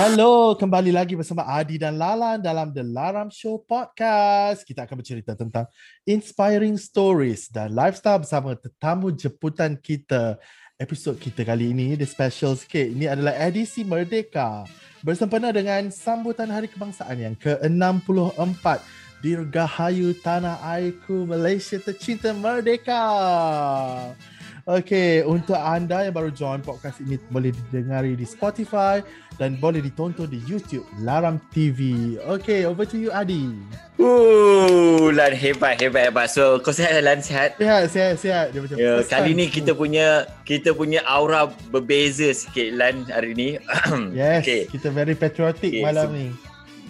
Hello, kembali lagi bersama Adi dan Lala dalam The Laram Show Podcast. Kita akan bercerita tentang inspiring stories dan lifestyle bersama tetamu jemputan kita. Episod kita kali ini, the special sikit. Ini adalah edisi Merdeka. Bersempena dengan sambutan Hari Kebangsaan yang ke-64 Dirgahayu Tanah Airku Malaysia Tercinta Merdeka. Okay, untuk anda yang baru join podcast ini boleh didengari di Spotify dan boleh ditonton di YouTube Laram TV. Okay, over to you Adi. Uh, Lan hebat hebat hebat. So, kau sihat Lan sihat? Sihat, sihat, sihat. Dia macam first kali ni kita punya kita punya aura berbeza sikit Lan hari ni. Yes, Okay. kita very patriotic Okay, malam so- ni.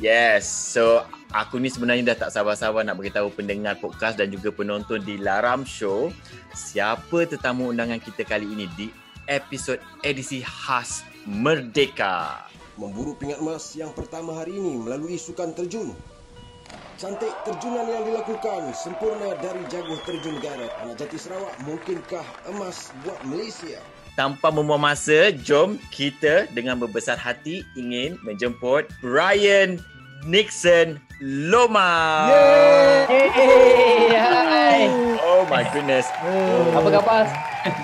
Yes. So, aku ni sebenarnya dah tak sabar-sabar nak beritahu pendengar podcast dan juga penonton di Laram Show siapa tetamu undangan kita kali ini di episod edisi khas Merdeka. memburu pingat emas yang pertama hari ini melalui sukan terjun. Cantik terjunan yang dilakukan sempurna dari jaguh terjun negara. Anak jati Sarawak mungkinkah emas buat Malaysia? Tanpa membuang masa, jom kita dengan berbesar hati ingin menjemput Brian Nixon Loma. Hey, hai. Oh my goodness. Oh. Apa khabar?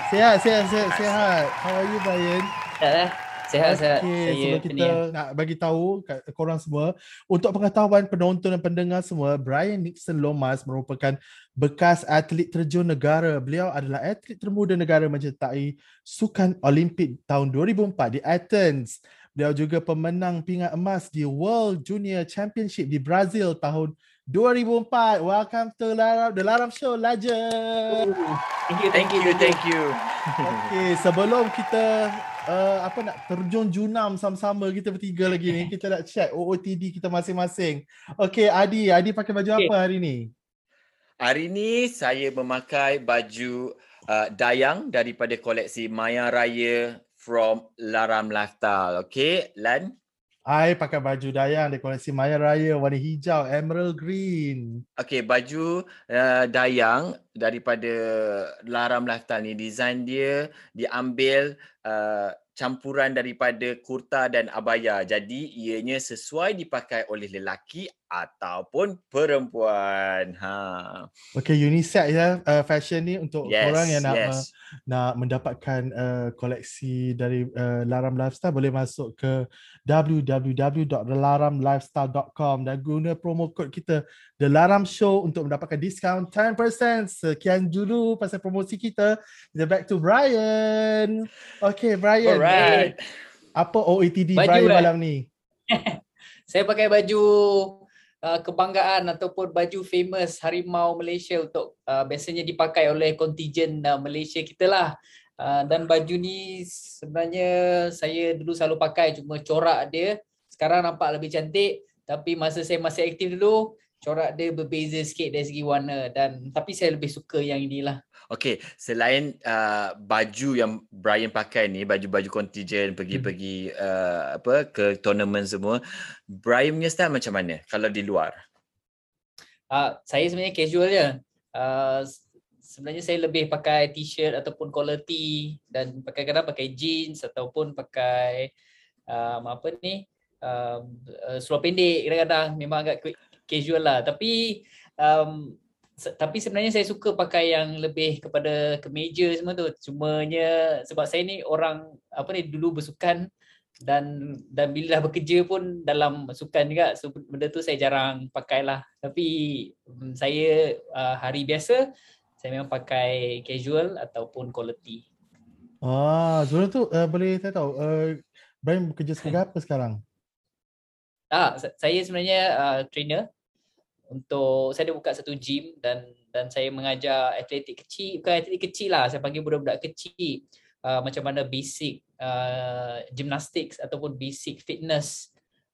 Sihat, sihat, sihat, sihat. How are you, Brian? Sihat eh? Sihat, sihat. Okay, Saya sebelum apa kita ni, eh? nak bagi tahu kat korang semua, untuk pengetahuan penonton dan pendengar semua, Brian Nixon Lomas merupakan bekas atlet terjun negara. Beliau adalah atlet termuda negara menyertai Sukan Olimpik tahun 2004 di Athens. Beliau juga pemenang pingat emas di World Junior Championship di Brazil tahun 2004. Welcome to Laram, The Laram Show Legend. Thank you, Thank you, thank you. Okay, sebelum kita uh, apa nak terjun junam sama-sama kita bertiga lagi ni, kita nak check OOTD kita masing-masing. Okay, Adi, Adi pakai baju Okay. apa hari ni? Hari ni saya memakai baju uh, dayang daripada koleksi Maya Raya from Laram Lifestyle. Okay, Lan? I pakai baju dayang dari koleksi Maya Raya warna hijau, emerald green. Okay, baju uh, dayang daripada Laram Lifestyle ni design dia diambil uh, campuran daripada kurta dan abaya. Jadi ianya sesuai dipakai oleh lelaki ataupun perempuan. Ha. Okay, unisex ya uh, fashion ni untuk Yes. orang yang nak yes. uh, nak mendapatkan uh, koleksi dari uh, Laram Lifestyle boleh masuk ke www.thelaramlifestyle.com dan guna promo code kita The Laram Show untuk mendapatkan diskaun 10%. Sekian dulu pasal promosi kita. Kita back to Brian. Okay, Brian. Alright. Apa OETD Baju, Brian malam ni? Saya pakai baju uh, kebanggaan ataupun baju famous Harimau Malaysia untuk uh, biasanya dipakai oleh kontijen uh, Malaysia kita lah. Uh, dan baju ni sebenarnya saya dulu selalu pakai cuma corak dia sekarang nampak lebih cantik tapi masa saya masih aktif dulu corak dia berbeza sikit dari segi warna dan tapi saya lebih suka yang inilah. Okay, selain uh, baju yang Brian pakai ni, baju-baju kontijen pergi-pergi uh, apa ke tournament semua, Brian punya style macam mana kalau di luar? Uh, saya sebenarnya casual je. Uh, sebenarnya saya lebih pakai t-shirt ataupun collar tee dan pakai kadang pakai jeans ataupun pakai um, apa ni um, uh, seluar pendek kadang-kadang memang agak casual lah tapi um, tapi sebenarnya saya suka pakai yang lebih kepada kemeja semua tu. Cumanya sebab saya ni orang apa ni dulu bersukan dan dan bila dah bekerja pun dalam sukan juga so benda tu saya jarang pakai lah. Tapi mm, saya uh, hari biasa saya memang pakai casual ataupun quality. Ah, sebelum tu uh, boleh saya tahu uh, Brian bekerja sebagai apa sekarang? ah sa- saya sebenarnya uh, trainer untuk saya ada buka satu gym dan dan saya mengajar atletik kecil bukan atletik kecil lah saya panggil budak-budak kecil uh, macam mana basic uh, gymnastics ataupun basic fitness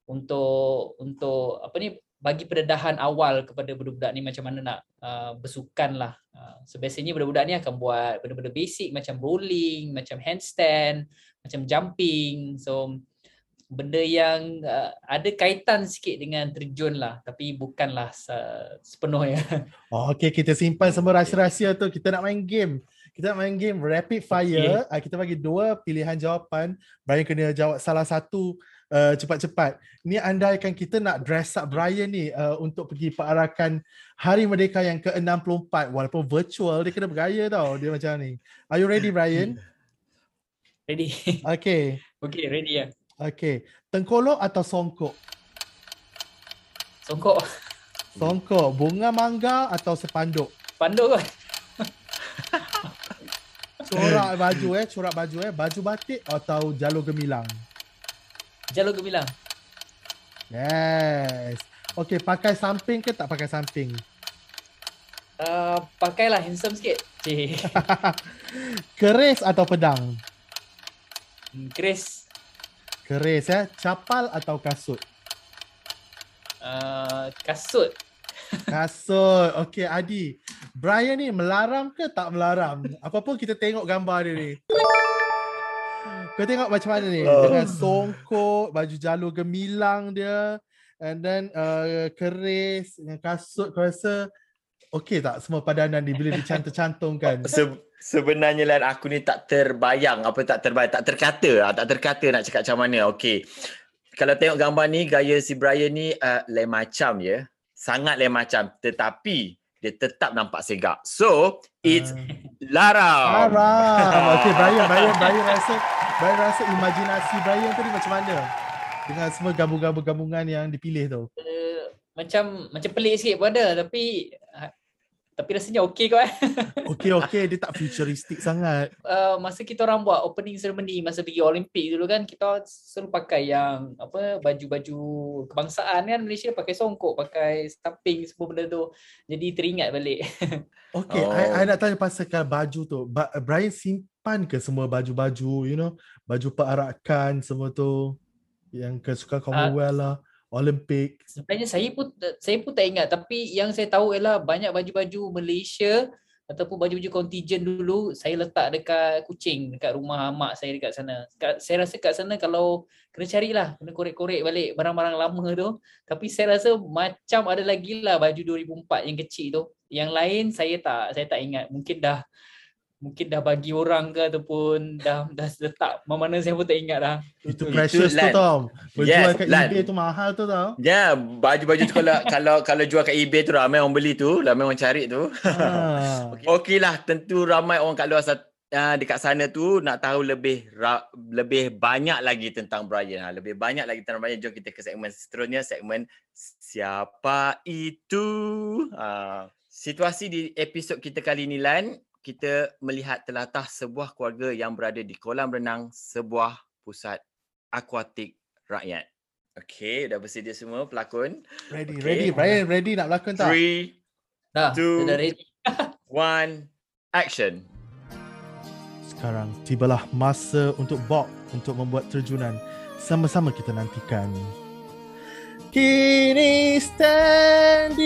untuk untuk apa ni bagi pendedahan awal kepada budak-budak ni macam mana nak uh, bersukan lah. Uh, so biasanya budak-budak ni akan buat benda-benda basic macam rolling, macam handstand, macam jumping. So benda yang uh, ada kaitan sikit dengan terjun lah tapi bukanlah uh, sepenuhnya. Oh, okay, kita simpan semua rahsia-rahsia tu. Kita nak main game. Kita nak main game rapid fire. Okay. Uh, kita bagi dua pilihan jawapan. Brian kena jawab salah satu uh, cepat-cepat. Ni andaikan kita nak dress up Brian ni uh, untuk pergi perarakan Hari Merdeka yang ke-64 walaupun virtual dia kena bergaya tau dia macam ni. Are you ready Brian? Ready. Okay. okay, ready ya. Okay. Tengkolok atau songkok? Songkok. Songkok. Bunga mangga atau sepanduk? Panduk kan? Corak baju eh, corak baju eh. Baju batik atau jalur gemilang? Jalur gemilang. Yes. Okay, pakai samping ke tak pakai samping? Uh, pakailah handsome sikit. Cik. Keris atau pedang? Hmm, Chris. Keris eh. Capal atau kasut? Uh, kasut. Kasut. Okay, Adi. Brian ni melaram ke tak melaram? Apa pun kita tengok gambar dia ni. Kau tengok macam mana ni? Dengan songkok, baju jalur gemilang dia. And then uh, keris dengan kasut kau rasa okey tak semua padanan ni bila dicantum-cantumkan? Se- sebenarnya lah aku ni tak terbayang apa tak terbayang tak terkata ah, tak terkata nak cakap macam mana okey kalau tengok gambar ni gaya si Brian ni uh, lain macam ya sangat lain macam tetapi dia tetap nampak segak so it's laram Haram. Okey Brian, Brian, Brian rasa Brian rasa imajinasi Brian tadi macam mana? Dengan semua gabung-gabung-gabungan yang dipilih tu. Uh, macam macam pelik sikit pun ada tapi uh, tapi rasanya okey kot eh. Okey okey dia tak futuristik sangat. Uh, masa kita orang buat opening ceremony masa pergi Olimpik dulu kan kita selalu pakai yang apa baju-baju kebangsaan kan Malaysia pakai songkok, pakai stamping semua benda tu. Jadi teringat balik. Okey, Oh. I, I nak tanya pasal baju tu. Ba- Brian simpan ke semua baju-baju, you know, baju perarakan semua tu yang kesukaan Commonwealth lah, Olympic. Sebenarnya saya pun saya pun tak ingat tapi yang saya tahu ialah banyak baju-baju Malaysia ataupun baju-baju contingent dulu saya letak dekat Kuching dekat rumah mak saya dekat sana. Saya rasa kat sana kalau kena carilah, kena korek-korek balik barang-barang lama tu. Tapi saya rasa macam ada lagi lah baju 2004 yang kecil tu. Yang lain saya tak saya tak ingat. Mungkin dah mungkin dah bagi orang ke ataupun dah dah letak mana saya pun tak ingat dah. Itu Itu precious tu Lan. tau. Berjual Yes, kat Lan. eBay tu mahal tu tau. Ya, baju-baju tu kalau kalau kalau jual kat eBay tu ramai orang beli tu, ramai orang cari tu. Ha. Okey lah, tentu ramai orang kat luar sana, uh, dekat sana tu nak tahu lebih ra, lebih banyak lagi tentang Brian. Ha, lebih banyak lagi tentang Brian. Jom kita ke segmen seterusnya, segmen siapa itu. Uh, situasi di episod kita kali ni Lan, kita melihat telatah sebuah keluarga yang berada di kolam renang sebuah pusat akuatik rakyat. Okey, dah bersedia semua pelakon. Ready, Okay. ready. Brian ready nak berlakon tak? Three, Dah, Two. dah ready. one, action. Sekarang tibalah masa untuk Bob untuk membuat terjunan. Sama-sama kita nantikan. Kini standing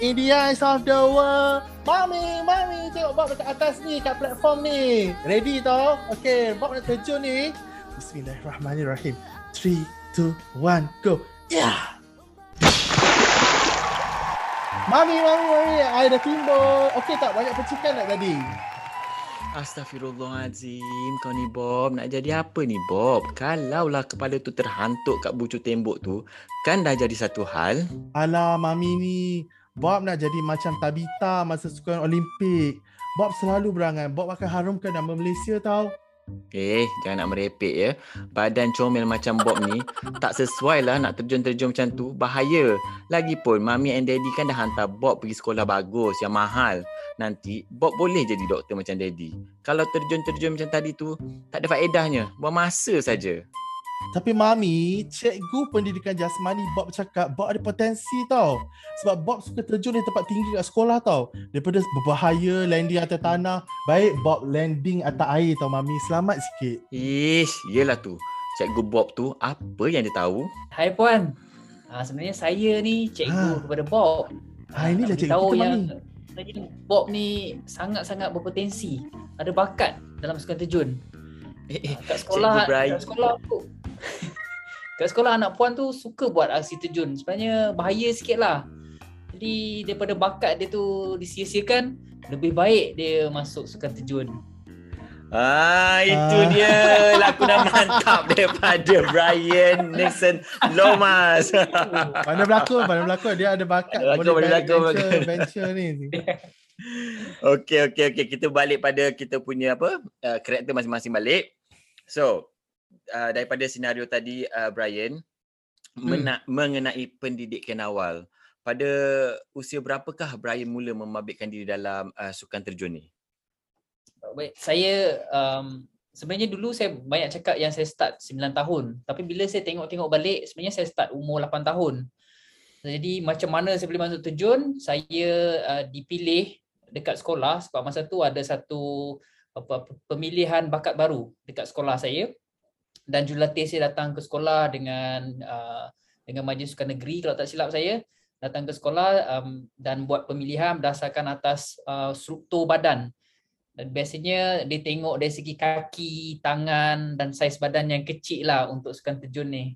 in the eyes of the world. Mami, mami, tengok Bob dekat atas ni, kat platform ni. Ready tau? Okay, Bob nak terjun ni. Bismillahirrahmanirrahim. 3, 2, 1, go. Yeah! Mami, mami, mami, I dah timbul. Okay tak? Banyak percikan tak tadi? Astaghfirullahalazim. Kau ni Bob, nak jadi apa ni Bob? Kalaulah kepala tu terhantuk kat bucu tembok tu, kan dah jadi satu hal. Alah, Mami ni. Bob nak jadi macam Tabita masa sukan Olimpik. Bob selalu berangan. Bob akan harumkan nama Malaysia tau. Eh, jangan nak merepek ya. Badan comel macam Bob ni, tak sesuai lah nak terjun-terjun macam tu. Bahaya. Lagipun, Mami and Daddy kan dah hantar Bob pergi sekolah bagus yang mahal. Nanti, Bob boleh jadi doktor macam Daddy. Kalau terjun-terjun macam tadi tu, tak ada faedahnya. Buang masa saja. Tapi Mami, cikgu pendidikan jasmani Bob cakap Bob ada potensi tau. Sebab Bob suka terjun di tempat tinggi kat sekolah tau. Daripada berbahaya landing atas tanah. Baik Bob landing atas air tau Mami. Selamat sikit. Ish, yelah tu. Cikgu Bob tu, apa yang dia tahu? Hai puan. Ha, sebenarnya saya ni cikgu Ha. kepada Bob. Ha, inilah nak cikgu kita, yang Mami. sebenarnya Bob ni sangat-sangat berpotensi. Ada bakat dalam sukan terjun. Eh, eh, kat sekolah, kat sekolah tu. kat sekolah anak puan tu suka buat aksi terjun. Sebenarnya bahaya sikit lah. Jadi daripada bakat dia tu disia-siakan, lebih baik dia masuk sukan terjun. Ah, itu Ah. dia lakonan mantap daripada Brian Nixon Lomas. Mana berlakon, mana berlakon. Dia ada bakat. Berlakon, boleh berlakon, venture, berlakon. venture ni. Okey okey okey kita balik pada kita punya apa uh, karakter masing-masing balik. So uh, daripada senario tadi uh, Brian mena- mengenai pendidikan awal. Pada usia berapakah Brian mula memabitkan diri dalam uh, sukan terjun ni? Baik, saya um, sebenarnya dulu saya banyak cakap yang saya start 9 tahun. Tapi bila saya tengok-tengok balik, sebenarnya saya start umur 8 tahun. Jadi macam mana saya boleh masuk terjun? Saya uh, dipilih dekat sekolah sebab masa tu ada satu apa, apa, pemilihan bakat baru dekat sekolah saya. Dan jurulatih saya datang ke sekolah dengan uh, dengan Majlis Sukan Negeri kalau tak silap saya datang ke sekolah um, dan buat pemilihan berdasarkan atas uh, struktur badan dan biasanya dia tengok dari segi kaki, tangan dan saiz badan yang kecil lah untuk sukan terjun ni.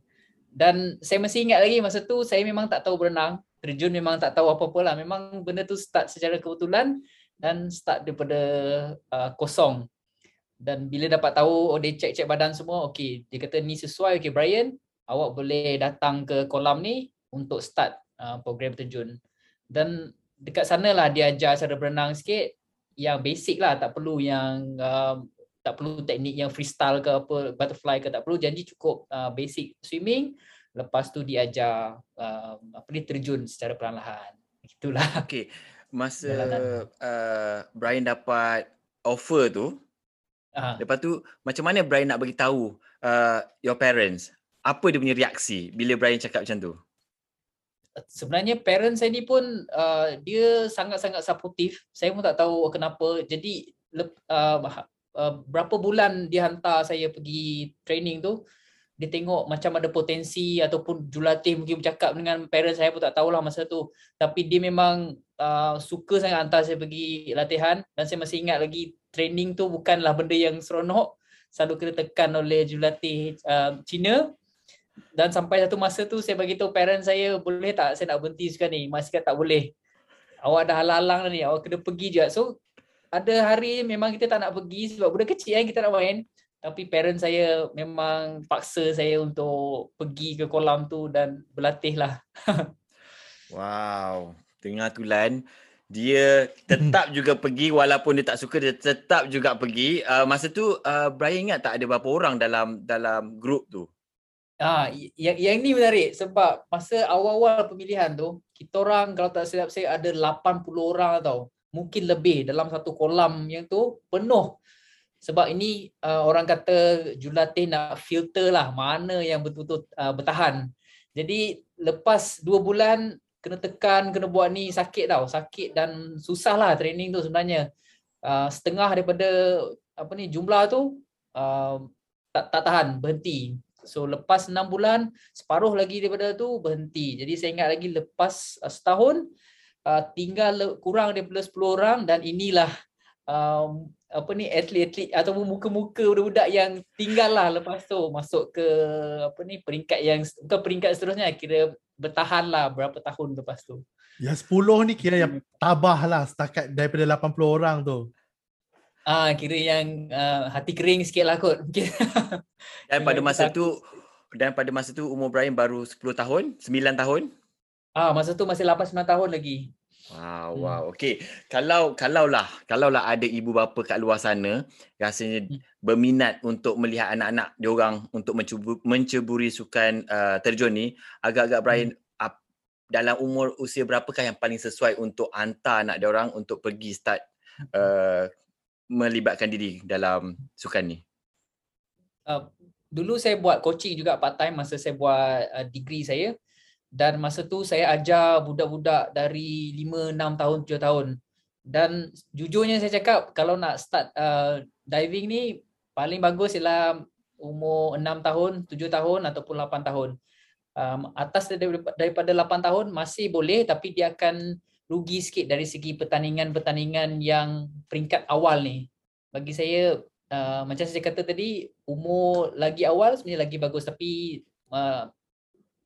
Dan saya masih ingat lagi masa tu saya memang tak tahu berenang. Terjun memang tak tahu apa-apa lah. Memang benda tu start secara kebetulan dan start daripada uh, kosong. Dan bila dapat tahu, oh dia cek-cek badan semua, okey, dia kata ni sesuai, okey Brian, awak boleh datang ke kolam ni untuk start uh, program terjun. Dan dekat sana lah dia ajar cara berenang sikit, yang basic lah tak perlu yang um, tak perlu teknik yang freestyle ke apa butterfly ke tak perlu janji cukup uh, basic swimming. Lepas tu diajar um, apa ni terjun secara perlahan. Itulah. Okey, masa uh, Brian dapat offer tu, uh, lepas tu macam mana Brian nak bagi tahu uh, your parents? Apa dia punya reaksi bila Brian cakap macam tu? sebenarnya parents saya ni pun uh, dia sangat-sangat supportive saya pun tak tahu kenapa jadi lep, uh, uh, berapa bulan dia hantar saya pergi training tu dia tengok macam ada potensi ataupun jurulatih mungkin bercakap dengan parents saya pun tak tahulah masa tu tapi dia memang uh, suka sangat hantar saya pergi latihan dan saya masih ingat lagi training tu bukanlah benda yang seronok. Selalu kena tekan oleh jurulatih uh, Cina. Dan sampai satu masa tu saya bagi tahu parents saya boleh tak saya nak berhenti sukan ni? Masih kata tak boleh. Awak dah halang-halang dah ni awak kena pergi je so ada hari memang kita tak nak pergi sebab budak kecil kan kita nak main. Tapi parents saya memang paksa saya untuk pergi ke kolam tu dan berlatih lah. Wow, tengah tulan dia tetap juga pergi walaupun dia tak suka dia tetap juga pergi. Uh, masa tu uh, Brian ingat tak ada berapa orang dalam dalam grup tu? Ah, yang yang ni menarik sebab masa awal-awal pemilihan tu, kita orang kalau tak silap saya ada 80 orang tau. Mungkin lebih dalam satu kolam yang tu penuh. Sebab ini uh, orang kata jurulatih nak filter lah mana yang betul-betul uh, bertahan. Jadi lepas dua bulan kena tekan, kena buat ni sakit tau. Sakit dan susah lah training tu sebenarnya. Uh, setengah daripada apa ni jumlah tu uh, tak tak tahan, berhenti. So lepas 6 bulan, separuh lagi daripada tu berhenti. Jadi saya ingat lagi lepas uh, setahun uh, tinggal le- kurang daripada 10 orang dan inilah um, apa ni atlet-atlet ataupun muka-muka budak-budak yang tinggal lah lepas tu masuk ke apa ni peringkat yang bukan peringkat seterusnya kira bertahan lah berapa tahun lepas tu. Yang 10 ni kira yang tabah lah setakat daripada 80 orang tu. Ah kira yang uh, hati kering sikit lah kot. Mungkin. Dan pada masa tu dan pada masa tu umur Brian baru 10 tahun, 9 tahun. ah masa tu masih 8 9 tahun lagi. Wow, Hmm. wow. Okey. Kalau kalaulah kalaulah ada ibu bapa kat luar sana rasanya Hmm. berminat untuk melihat anak-anak dia orang untuk mencubur, menceburi sukan uh, terjun ni, agak-agak Hmm. Brian ap, dalam umur usia berapakah yang paling sesuai untuk hantar anak dia orang untuk pergi start Hmm. uh, melibatkan diri dalam sukan ni? uh, dulu saya buat coaching juga part time masa saya buat uh, degree saya dan masa tu saya ajar budak-budak dari 5 6 tahun 7 tahun. Dan jujurnya saya cakap kalau nak start uh, diving ni paling bagus ialah umur 6 tahun 7 tahun ataupun 8 tahun. Um, atas daripada, daripada 8 tahun masih boleh tapi dia akan rugi sikit dari segi pertandingan-pertandingan yang peringkat awal ni. Bagi saya uh, macam saya kata tadi umur lagi awal sebenarnya lagi bagus. Tapi uh,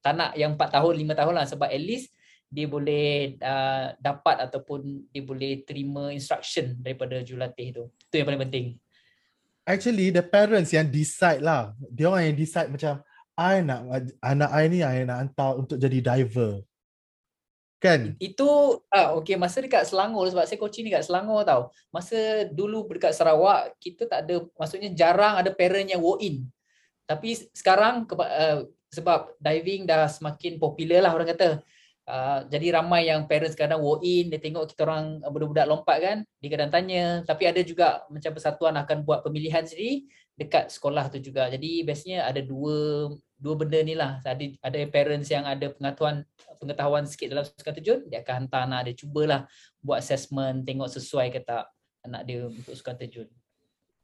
tak nak yang 4 tahun 5 tahun lah sebab at least dia boleh uh, dapat ataupun dia boleh terima instruction daripada jurulatih tu. Itu yang paling penting. actually the parents yang decide lah. Dia orang yang decide macam I nak anak I ni I nak hantar untuk jadi diver. Kan? Itu ah okey masa dekat Selangor sebab saya coaching dekat Selangor tau. Masa dulu dekat Sarawak kita tak ada maksudnya jarang ada parent yang walk in. Tapi sekarang uh, sebab diving dah semakin popular lah orang kata. Uh, jadi ramai yang parents kadang walk in dia tengok kita orang budak-budak lompat kan dia kadang tanya. Tapi ada juga macam persatuan akan buat pemilihan sendiri dekat sekolah tu juga. Jadi biasanya ada dua dua benda ni lah. Ada ada parents yang ada pengetahuan pengetahuan sikit dalam sukan terjun dia akan hantar anak dia cubalah buat assessment tengok sesuai ke tak anak dia untuk sukan terjun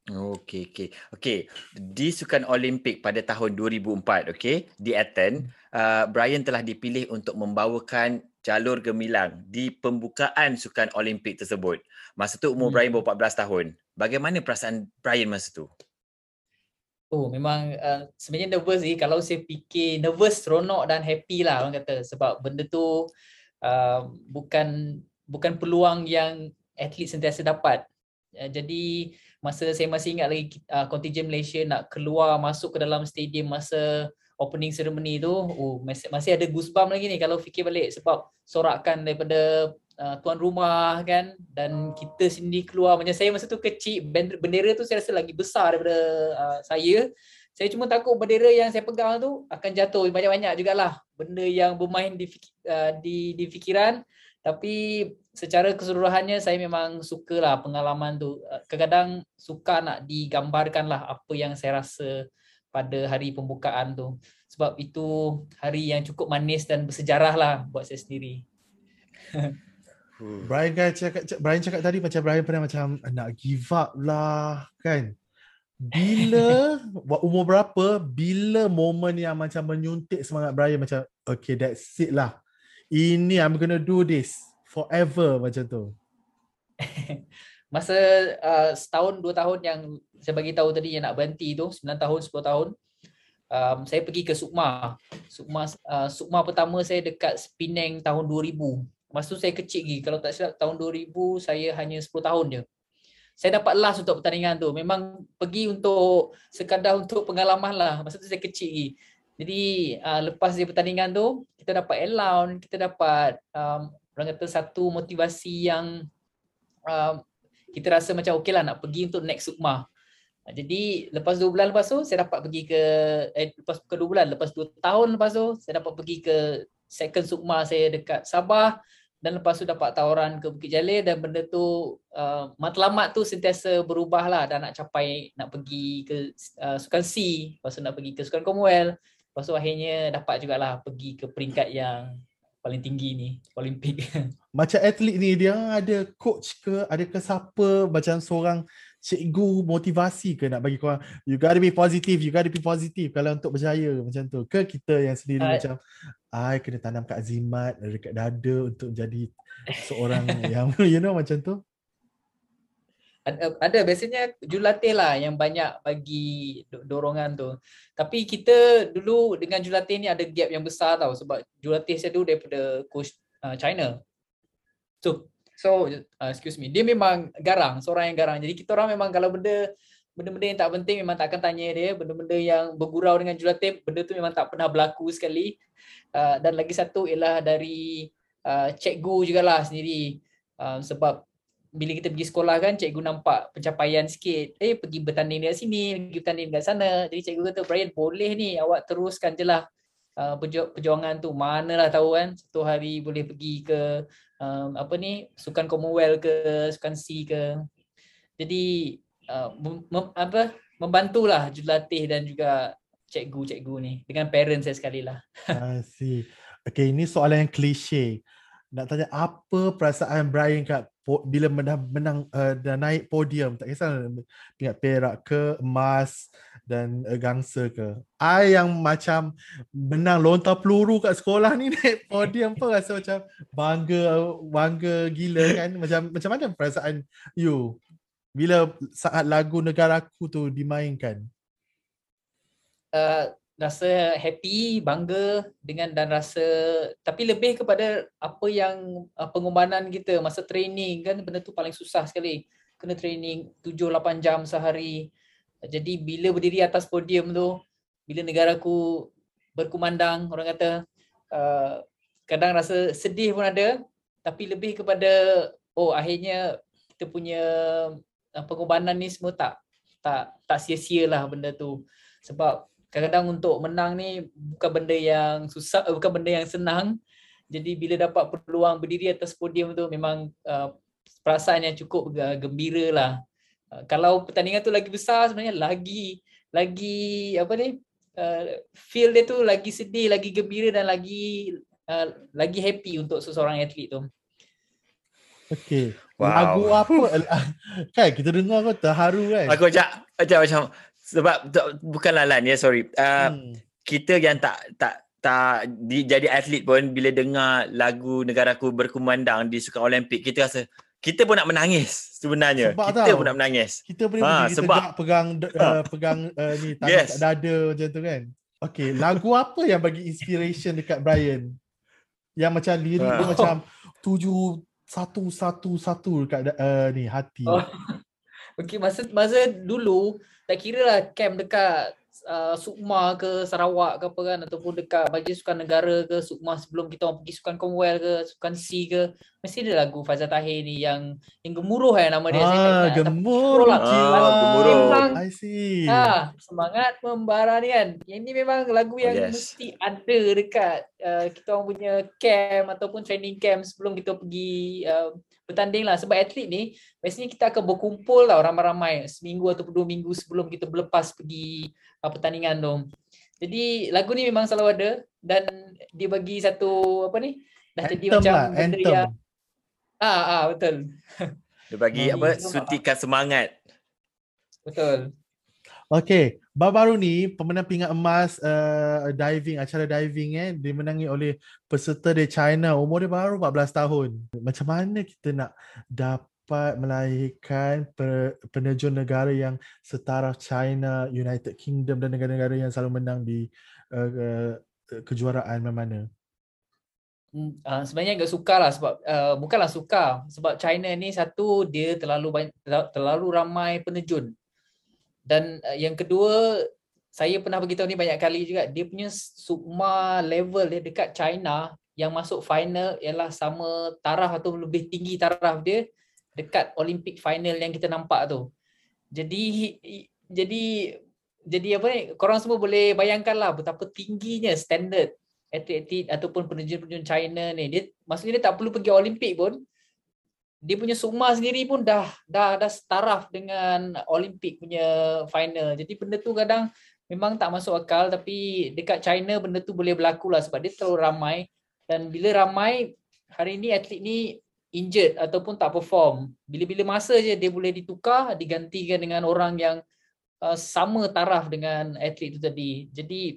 Okey okey. Okey, di Sukan Olimpik pada tahun 2004, okey, di Athens, uh, Brian telah dipilih untuk membawakan jalur gemilang di pembukaan Sukan Olimpik tersebut. Masa tu umur hmm. Brian baru 14 tahun. Bagaimana perasaan Brian masa tu? Oh, memang uh, sebenarnya nervous sih kalau saya fikir nervous, seronok dan happy lah orang kata sebab benda tu uh, bukan bukan peluang yang atlet sentiasa dapat. Uh, jadi masa saya masih ingat lagi uh, contingent Malaysia nak keluar masuk ke dalam stadium masa opening ceremony tu oh masih masih ada goosebump lagi ni kalau fikir balik sebab sorakan daripada uh, tuan rumah kan dan kita sendiri keluar. Macam saya masa tu kecil bendera tu saya rasa lagi besar daripada uh, saya. Saya cuma takut bendera yang saya pegang tu akan jatuh. Banyak-banyak jugalah benda yang bermain di uh, di di fikiran. Tapi secara keseluruhannya saya memang sukalah pengalaman tu. Eh, kadang-kadang suka nak digambarkan lah apa yang saya rasa pada hari pembukaan tu. Sebab itu hari yang cukup manis dan bersejarah lah buat saya sendiri. Brian kan cakap, Brian cakap tadi macam Brian pernah macam nak give up lah kan. Bila umur berapa bila momen yang macam menyuntik semangat Brian macam okay that's it lah ini I'm gonna do this forever macam tu. Masa uh, setahun dua tahun yang saya bagi tahu tadi yang nak berhenti tu, 9 tahun 10 tahun. Um, saya pergi ke Sukma. Sukma uh, Sukma pertama saya dekat Penang tahun 2000. Masa tu saya kecil lagi. Kalau tak silap tahun 2000 saya hanya 10 tahun je. Saya dapat last untuk pertandingan tu. Memang pergi untuk sekadar untuk pengalaman lah. Masa tu saya kecil lagi. Jadi uh, lepas dari pertandingan tu kita dapat allowance, kita dapat um, orang kata satu motivasi yang um, kita rasa macam okey lah nak pergi untuk next sukma. Jadi lepas dua bulan lepas tu saya dapat pergi ke eh lepas ke dua bulan lepas dua tahun lepas tu saya dapat pergi ke second sukma saya dekat Sabah. Dan lepas tu dapat tawaran ke Bukit Jalil dan benda tu uh, matlamat tu sentiasa berubah lah. Dan nak capai nak pergi ke uh, Sukan C. Lepas tu nak pergi ke Sukan Commonwealth. Lepas tu akhirnya dapat jugalah pergi ke peringkat yang paling tinggi ni, Olimpik. Macam atlet ni dia ada coach ke, ada ke siapa macam seorang cikgu motivasi ke nak bagi korang you gotta be positive, you gotta be positive kalau untuk berjaya macam tu. Ke kita yang sendiri uh, macam I kena tanam kat azimat dekat dada untuk jadi seorang yang you know macam tu ada, ada biasanya jurulatih lah yang banyak bagi dorongan tu. Tapi kita dulu dengan jurulatih ni ada gap yang besar tau sebab jurulatih saya dulu daripada coach uh, China. So so uh, excuse me, dia memang garang, seorang yang garang. Jadi kita orang memang kalau benda benda-benda yang tak penting memang tak akan tanya dia, benda-benda yang bergurau dengan jurulatih, benda tu memang tak pernah berlaku sekali. Uh, dan lagi satu ialah dari uh, cikgu jugalah sendiri. Uh, sebab bila kita pergi sekolah kan cikgu nampak pencapaian sikit eh pergi bertanding dekat sini pergi bertanding dekat sana jadi cikgu kata Brian boleh ni awak teruskan je lah uh, perjuangan tu manalah tahu kan satu hari boleh pergi ke um, apa ni sukan commonwealth ke sukan C ke jadi uh, mem- apa membantulah jurulatih dan juga cikgu-cikgu ni dengan parents saya sekali lah. I see. Okay, ini soalan yang klise. Nak tanya apa perasaan Brian kat bila menang, menang uh, dan naik podium tak kisah pingat perak ke emas dan uh, gangsa ke. I yang macam menang lontar peluru kat sekolah ni naik podium pun rasa macam bangga bangga gila kan. Macam macam mana perasaan you? Bila saat lagu negaraku tu dimainkan? Uh, rasa happy, bangga dengan dan rasa tapi lebih kepada apa yang uh, pengorbanan kita masa training kan benda tu paling susah sekali. Kena training 7 8 jam sehari Jadi bila berdiri atas podium tu, bila negaraku berkumandang, orang kata uh, kadang rasa sedih pun ada, tapi lebih kepada oh akhirnya kita punya uh, pengorbanan ni semua tak tak tak sia-sia lah benda tu. Sebab kadang-kadang untuk menang ni bukan benda yang susah, uh, bukan benda yang senang. Jadi bila dapat peluang berdiri atas podium tu memang uh, perasaan yang cukup gembira lah. Uh, kalau pertandingan tu lagi besar sebenarnya lagi lagi apa ni uh, feel dia tu lagi sedih, lagi gembira dan lagi uh, lagi happy untuk seseorang atlet tu. Okay. Wow. Lagu apa? kan kita dengar kau terharu kan? Aku ajak, ajak macam sebab bukanlah lan ya sorry. Uh, hmm. Kita yang tak tak tak di, jadi atlet pun bila dengar lagu negaraku berkumandang di Sukan Olimpik kita rasa kita pun nak menangis sebenarnya. Sebab kita tahu, pun nak menangis. Kita boleh ha, sebab tegak, pegang uh, pegang uh, ni tangan yes. dada macam tu kan. Okay, lagu apa yang bagi inspiration dekat Brian? Yang macam lirik ha. dia macam tujuh satu satu satu dekat uh, ni hati. Oh. Okay, masa masa dulu tak kira lah camp dekat uh, Sukma ke Sarawak ke apa kan ataupun dekat Majlis Sukan Negara ke Sukma sebelum kita orang pergi Sukan Commonwealth ke Sukan C ke mesti ada lagu Faizal Tahir ni yang yang gemuruh kan nama dia. Ah, saya gemuruh. lah. Ah, gemuruh. I see. Ha, semangat membara ni kan. Yang ni memang lagu yang oh, yes. mesti ada dekat uh, kita orang punya camp ataupun training camp sebelum kita pergi uh, bertanding lah sebab atlet ni biasanya kita akan berkumpul lah ramai-ramai seminggu atau dua minggu sebelum kita berlepas pergi uh, pertandingan tu. Jadi lagu ni memang selalu ada dan dia bagi satu apa ni dah jadi anthem macam lah, benda yang ah ah betul. Dia bagi apa suntikan semangat. Betul. Okay, baru-baru ni pemenang pingat emas uh, diving, acara diving eh, dimenangi oleh peserta dari China. Umur dia baru 14 tahun. Macam mana kita nak dapat melahirkan penerjun negara yang setara China, United Kingdom dan negara-negara yang selalu menang di uh, uh, kejuaraan mana-mana? Uh, sebenarnya agak suka lah sebab uh, bukanlah suka sebab China ni satu dia terlalu banyak, terlalu ramai penerjun dan uh, yang kedua saya pernah beritahu ni banyak kali juga dia punya sukma level dia dekat China yang masuk final ialah sama taraf atau lebih tinggi taraf dia dekat Olympic final yang kita nampak tu. Jadi jadi jadi apa ni korang semua boleh bayangkan lah betapa tingginya standard atlet-atlet ataupun penerjun-penerjun China ni. Dia maksudnya dia tak perlu pergi Olimpik pun dia punya sukma sendiri pun dah dah dah staraf dengan Olimpik punya final. Jadi benda tu kadang memang tak masuk akal tapi dekat China benda tu boleh berlaku lah sebab dia terlalu ramai dan bila ramai hari ni atlet ni injured ataupun tak perform. Bila-bila masa je dia boleh ditukar digantikan dengan orang yang uh, sama taraf dengan atlet tu tadi. Jadi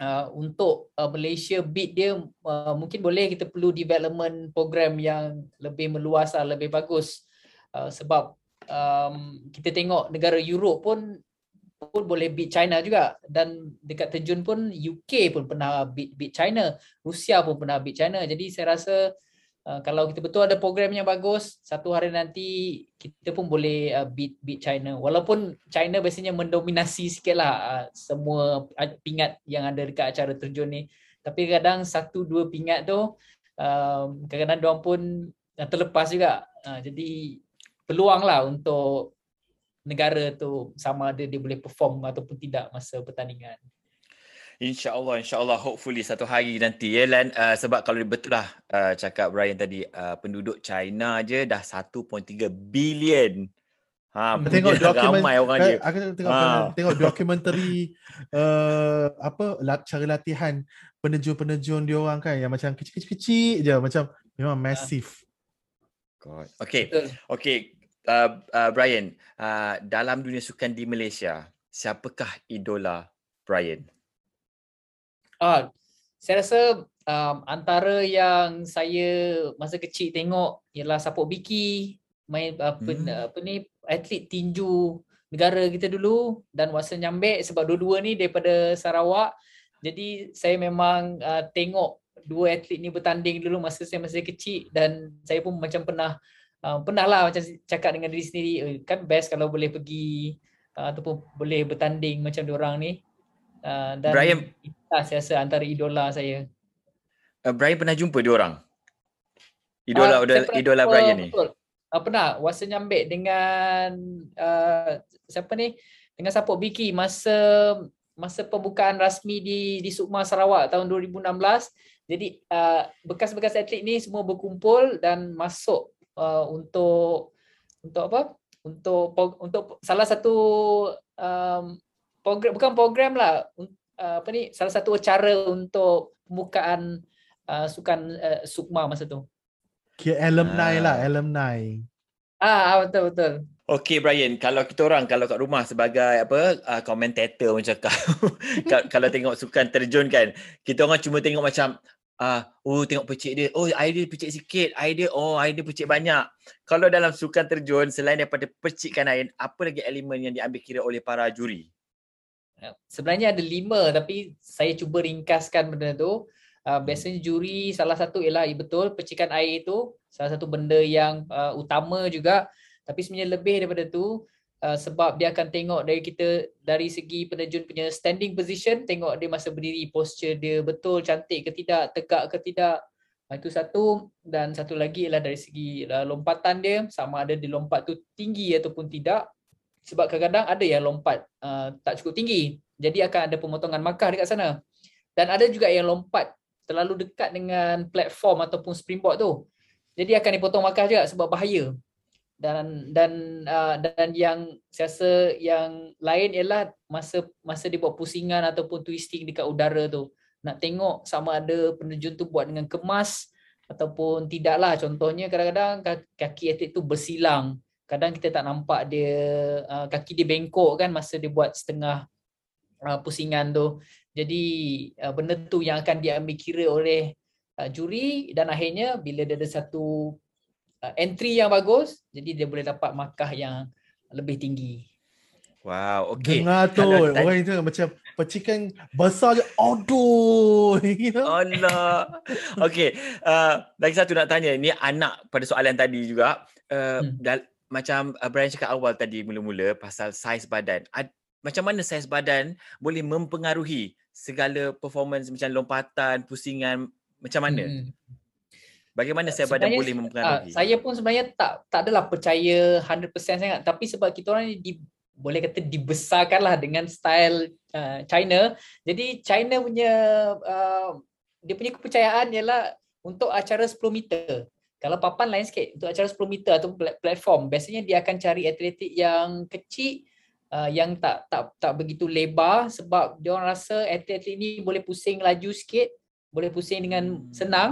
uh, untuk uh, Malaysia beat dia uh, mungkin boleh kita perlu development program yang lebih meluas lah, lebih bagus. Uh, sebab um, kita tengok negara Europe pun pun boleh beat China juga. Dan dekat terjun pun UK pun pernah beat beat China. Rusia pun pernah beat China. Jadi saya rasa Uh, kalau kita betul ada program yang bagus, satu hari nanti kita pun boleh uh, beat beat China. Walaupun China biasanya mendominasi sikitlah uh, semua pingat yang ada dekat acara terjun ni. Tapi kadang satu dua pingat tu uh, kadang-kadang dia pun uh, terlepas juga. Uh, jadi peluanglah untuk negara tu sama ada dia boleh perform ataupun tidak masa pertandingan. InsyaAllah, insyaAllah hopefully satu hari nanti ya Lan. Uh, sebab kalau betul lah uh, cakap Brian tadi, uh, penduduk China je dah 1.3 bilion. Ha, tengok dokumen, ramai orang dia. Aku tengok, ha. tengok dokumentari uh, apa cara latihan penerjun-penerjun dia orang kan yang macam kecil-kecil je macam memang massive. God. Okay. Okay. Uh, uh, Brian, uh, dalam dunia sukan di Malaysia, siapakah idola Brian? Ah, saya rasa um, antara yang saya masa kecil tengok ialah Sapok Biki main apa hmm. apa ni atlet tinju negara kita dulu dan Watson Nyambek sebab dua-dua ni daripada Sarawak. Jadi saya memang uh, tengok dua atlet ni bertanding dulu masa saya masih kecil dan saya pun macam pernah uh, pernah lah macam cakap dengan diri sendiri eh, kan best kalau boleh pergi uh, ataupun boleh bertanding macam diorang ni. Uh, dan Brian- saya rasa antara idola saya. Uh, Brian pernah jumpa dia orang? Idola Ah, idola, idola jumpa- Brian ni. Betul. Uh, pernah Wasa nyambik dengan uh, siapa ni? Dengan Sapok Biki masa masa pembukaan rasmi di di Sukma Sarawak tahun 2016. Jadi uh, bekas-bekas atlet ni semua berkumpul dan masuk uh, untuk untuk apa? Untuk untuk salah satu um, program bukan program lah uh, apa ni salah satu acara untuk pembukaan uh, sukan uh, Sukma masa tu. Kira alumni Ah. lah, alumni. Ah betul betul. Okay Brian, kalau kita orang kalau kat rumah sebagai apa uh, komentator macam kau Ka- kalau tengok sukan terjun kan, kita orang cuma tengok macam ah oh tengok pecik dia. Oh air dia pecik sikit, air dia oh air dia pecik banyak. Kalau dalam sukan terjun selain daripada percikan air, apa lagi elemen yang diambil kira oleh para juri? Ya, Sebenarnya ada lima tapi saya cuba ringkaskan benda tu. Uh, biasanya juri salah satu ialah betul percikan air itu salah satu benda yang uh, utama juga. Tapi sebenarnya lebih daripada tu uh, sebab dia akan tengok dari kita dari segi penerjun punya standing position, tengok dia masa berdiri posture dia betul cantik ke tidak, tegak ke tidak. Itu satu dan satu lagi ialah dari segi uh, lompatan dia sama ada dia lompat tu tinggi ataupun tidak. Sebab kadang-kadang ada yang lompat uh, tak cukup tinggi. Jadi akan ada pemotongan markah dekat sana. Dan ada juga yang lompat terlalu dekat dengan platform ataupun springboard tu. Jadi akan dipotong markah juga sebab bahaya. Dan dan uh, dan yang saya rasa yang lain ialah masa masa dia buat pusingan ataupun twisting dekat udara tu. Nak tengok sama ada penerjun tu buat dengan kemas ataupun tidaklah. Contohnya kadang-kadang kaki- atlet tu bersilang. Kadang kita tak nampak dia uh, kaki dia bengkok kan masa dia buat setengah uh, pusingan tu. Jadi uh, benda tu yang akan diambil kira oleh uh, juri dan akhirnya bila dia ada satu uh, entry yang bagus, jadi dia boleh dapat markah yang lebih tinggi. Wow, okay. Dengar tu, Kalau orang itu macam percikan besar je. Aduh. You know? Allah. Okey, uh, lagi satu nak tanya. Ni anak pada soalan tadi juga. Uh, Hmm. Macam uh, Brian cakap awal tadi mula-mula pasal saiz badan. Ad, macam mana saiz badan boleh mempengaruhi segala performance macam lompatan, pusingan, macam mana? Hmm. Bagaimana saiz badan boleh Ah, mempengaruhi? saya pun sebenarnya tak tak adalah percaya 100% sangat tapi sebab kita orang ni di, boleh kata dibesarkanlah dengan style uh, China. Jadi China punya uh, dia punya kepercayaan ialah untuk acara 10 meter. Kalau papan lain sikit untuk acara 10 meter atau pla- platform biasanya dia akan cari atletik yang kecil uh, yang tak tak tak begitu lebar sebab dia orang rasa atlet-atlet ni boleh pusing laju sikit, boleh pusing dengan Hmm. senang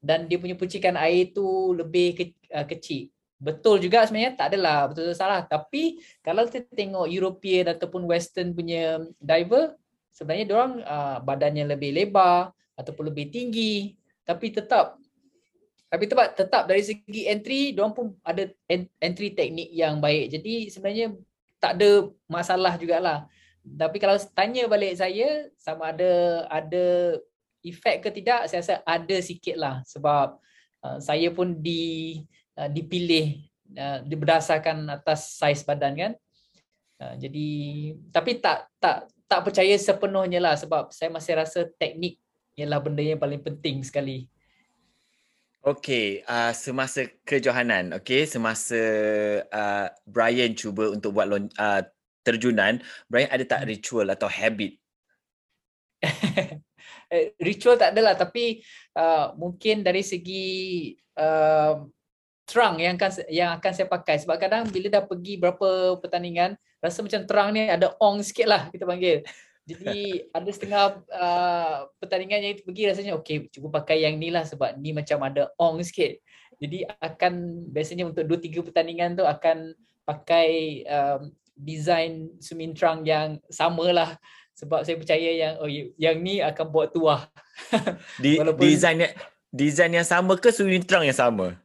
dan dia punya percikan air tu lebih ke, uh, kecil. Betul juga sebenarnya tak adalah betul salah tapi kalau kita tengok European ataupun western punya diver sebenarnya dia orang uh, badannya lebih lebar ataupun lebih tinggi tapi tetap tapi tetap tetap dari segi entry dia orang pun ada en- entry teknik yang baik. Jadi sebenarnya tak ada masalah jugalah. Tapi kalau tanya balik saya sama ada ada efek ke tidak saya rasa ada sikit lah sebab uh, saya pun di uh, dipilih uh, berdasarkan atas saiz badan kan. Uh, jadi tapi tak tak tak percaya sepenuhnya lah sebab saya masih rasa teknik ialah benda yang paling penting sekali. Okey, uh, semasa kejohanan, okey, semasa uh, Brian cuba untuk buat lon, uh, terjunan, Brian ada tak Hmm. ritual atau habit? Eh, ritual tak adalah tapi uh, mungkin dari segi uh, terang yang akan yang akan saya pakai sebab kadang bila dah pergi berapa pertandingan rasa macam terang ni ada ong sikit lah kita panggil jadi ada setengah uh, pertandingan yang pergi rasanya okey cuba pakai yang ni lah sebab ni macam ada ong sikit. Jadi akan biasanya untuk 2 3 pertandingan tu akan pakai um, design sumintrang yang samalah sebab saya percaya yang oh yang ni akan buat tuah. Di, Walaupun- design yang design yang sama ke sumintrang yang sama?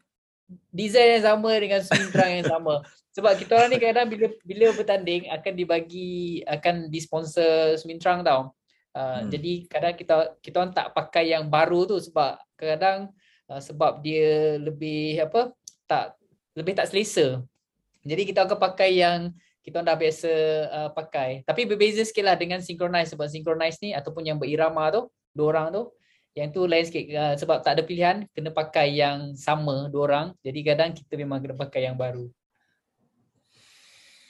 Design yang sama dengan sumintrang yang sama sebab kita orang ni kadang bila bila bertanding akan dibagi akan disponsor sumintrang tau uh, Hmm. jadi kadang kita kita orang tak pakai yang baru tu sebab kadang uh, sebab dia lebih apa tak lebih tak selesa jadi kita akan pakai yang kita orang dah biasa uh, pakai. Tapi berbeza sikit lah dengan synchronize sebab synchronize ni ataupun yang berirama tu, dua orang tu, yang tu lain sikit uh, sebab tak ada pilihan, kena pakai yang sama dua orang. Jadi kadang kita memang kena pakai yang baru.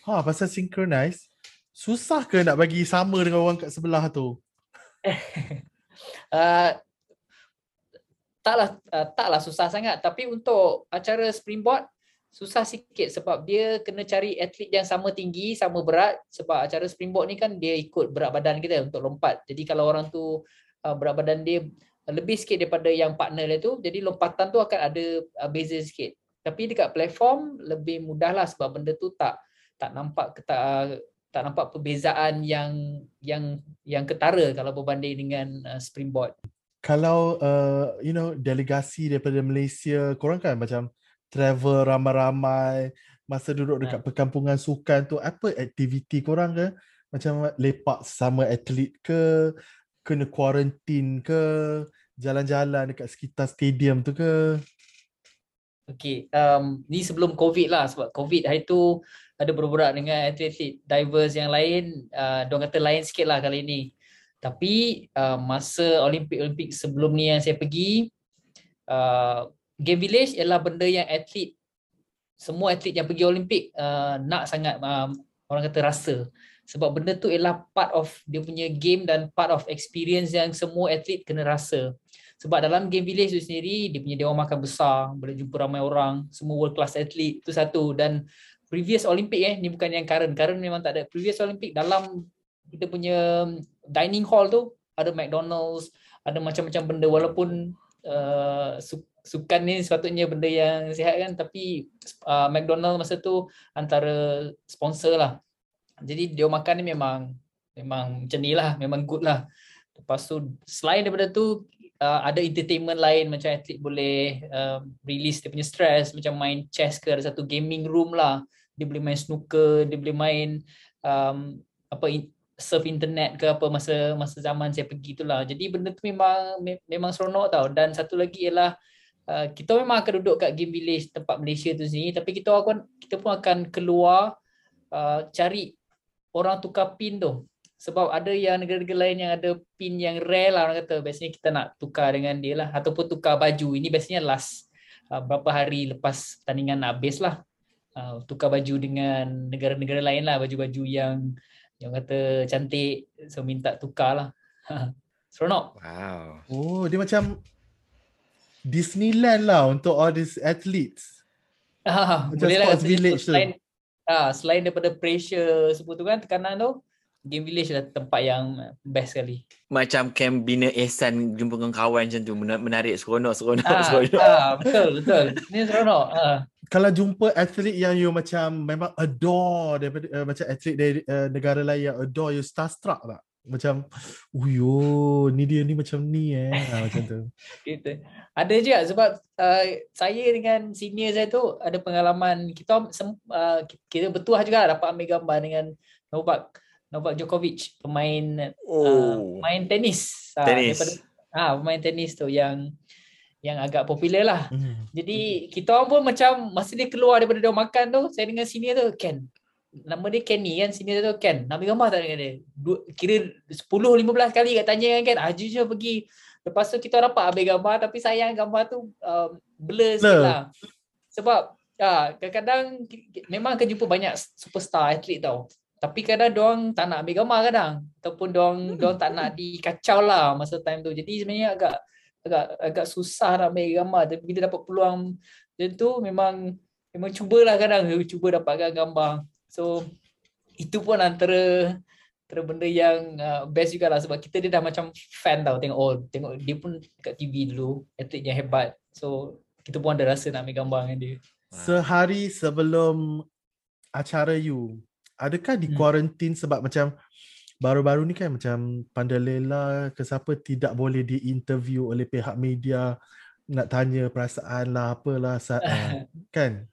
Ha, pasal synchronize, susah ke nak bagi sama dengan orang kat sebelah tu? uh, taklah uh, taklah susah sangat tapi untuk acara springboard susah sikit sebab dia kena cari atlet yang sama tinggi, sama berat sebab acara springboard ni kan dia ikut berat badan kita untuk lompat. Jadi kalau orang tu uh, berat badan dia lebih sikit daripada yang partner dia tu, jadi lompatan tu akan ada uh, beza sikit. Tapi dekat platform lebih mudah lah sebab benda tu tak tak nampak tak uh, tak nampak perbezaan yang yang yang ketara kalau berbanding dengan uh, springboard. Kalau uh, you know delegasi daripada Malaysia, korang kan macam travel ramai-ramai masa duduk ha. dekat perkampungan sukan tu apa aktiviti korang ke macam lepak sama atlet ke kena kuarantin ke? Jalan-jalan dekat sekitar stadium tu ke? Okay, um, ni sebelum COVID lah sebab COVID hari tu ada berburak dengan atlet-atlet divers yang lain uh, diorang kata lain sikit lah kali ni. Tapi uh, masa Olimpik-Olimpik sebelum ni yang saya pergi uh, game village ialah benda yang atlet semua atlet yang pergi Olimpik uh, nak sangat uh, orang kata rasa sebab benda tu ialah part of dia punya game dan part of experience yang semua atlet kena rasa. Sebab dalam game village tu sendiri dia punya dewan makan besar boleh jumpa ramai orang semua world class atlet tu satu. Dan previous Olimpik eh ni bukan yang current. Current memang tak ada. Previous Olimpik dalam kita punya dining hall tu ada McDonald's ada macam-macam benda. Walaupun uh, sukan ni sepatutnya benda yang sihat kan tapi uh, McDonald masa tu antara sponsor lah jadi dia makan ni memang memang macam ni lah memang good lah. Lepas tu selain daripada tu uh, ada entertainment lain macam atlet boleh uh, release dia punya stress macam main chess ke ada satu gaming room lah. Dia boleh main snooker dia boleh main um, apa surf internet ke apa masa masa zaman saya pergi tu lah. Jadi benda tu memang memang seronok tau. Dan satu lagi ialah Uh, kita memang akan duduk kat game village tempat Malaysia tu sini. Tapi kita akan kita pun akan keluar uh, cari orang tukar pin tu. Sebab ada yang negara-negara lain yang ada pin yang rare lah orang kata. Biasanya kita nak tukar dengan dia lah. Ataupun tukar baju. Ini biasanya last uh, berapa hari lepas pertandingan nak habis lah. Uh, tukar baju dengan negara-negara lain lah. Baju-baju yang yang kata cantik. So minta tukar lah. Seronok. Wow. Oh dia macam Disneyland lah untuk all these athletes. Ah, boleh lah village selain, tu. Ah, selain daripada pressure semua tu kan tekanan tu, game village lah tempat yang best sekali. Macam camp bina ehsan jumpa dengan kawan macam tu menarik seronok seronok ah, seronok. Ah, betul betul. Ni seronok. Ah. Kalau jumpa atlet yang you macam memang adore daripada uh, macam atlet dari uh, negara lain yang adore you starstruck tak? Macam uyo ni dia ni macam ni eh ha, macam tu gitu ada je sebab uh, saya dengan senior saya tu ada pengalaman kita uh, kita bertuah juga dapat ambil gambar dengan Novak Novak Djokovic pemain uh, oh. uh, main tenis tenis uh, ah uh, pemain tenis tu yang yang agak popular lah. Hmm. Jadi kita orang pun macam masa dia keluar daripada dia makan tu, saya dengan senior tu, Ken, nama dia Kenny kan sini tu Ken. Nak ambil gambar tak dengan dia. Dua, kira 10 15 kali kat tanya kan Ken. Ah jujur pergi. Lepas tu kita dapat ambil gambar tapi sayang gambar tu um, blur sikit lah. Sebab ya kadang-kadang memang akan jumpa banyak superstar atlet tau. Tapi kadang doang tak nak ambil gambar kadang. Ataupun doang hmm. doang tak nak dikacau lah masa time tu. Jadi sebenarnya agak agak agak susah nak ambil gambar. Tapi bila dapat peluang macam tu memang memang cubalah kadang. Cuba dapatkan gambar So itu pun antara antara benda yang uh, best juga lah sebab kita dia dah macam fan tau tengok oh tengok dia pun kat TV dulu atlet yang hebat. So kita pun ada rasa nak ambil gambar dengan dia. Sehari sebelum acara you, adakah di quarantine hmm. sebab macam baru-baru ni kan macam Pandalela ke siapa tidak boleh di-interview oleh pihak media nak tanya perasaan lah apalah saat, kan?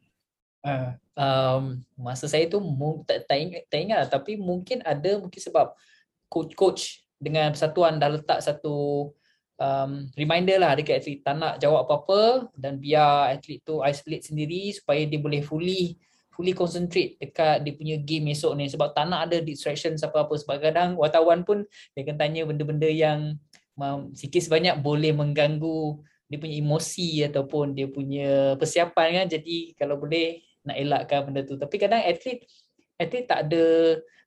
Uh, um, masa saya tu tak, tak, ingat, tak ingat lah, tapi mungkin ada mungkin sebab coach-coach dengan persatuan dah letak satu um, reminder lah dekat atlet. Tak nak jawab apa-apa dan biar atlet tu isolate sendiri supaya dia boleh fully fully concentrate dekat dia punya game esok ni. Sebab tak nak ada distraction apa-apa. Sebab kadang wartawan pun dia akan tanya benda-benda yang sikit sebanyak boleh mengganggu dia punya emosi ataupun dia punya persiapan kan. Jadi kalau boleh nak elakkan benda tu. Tapi kadang atlet atlet tak ada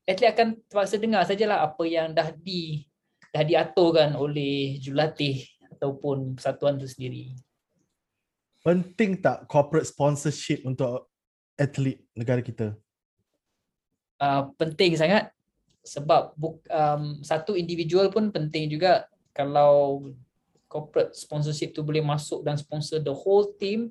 atlet akan terpaksa dengar sajalah apa yang dah di dah diaturkan oleh jurulatih ataupun persatuan tu sendiri. Penting tak corporate sponsorship untuk atlet negara kita? Uh, penting sangat. Sebab buk, um, satu individual pun penting juga. Kalau corporate sponsorship tu boleh masuk dan sponsor the whole team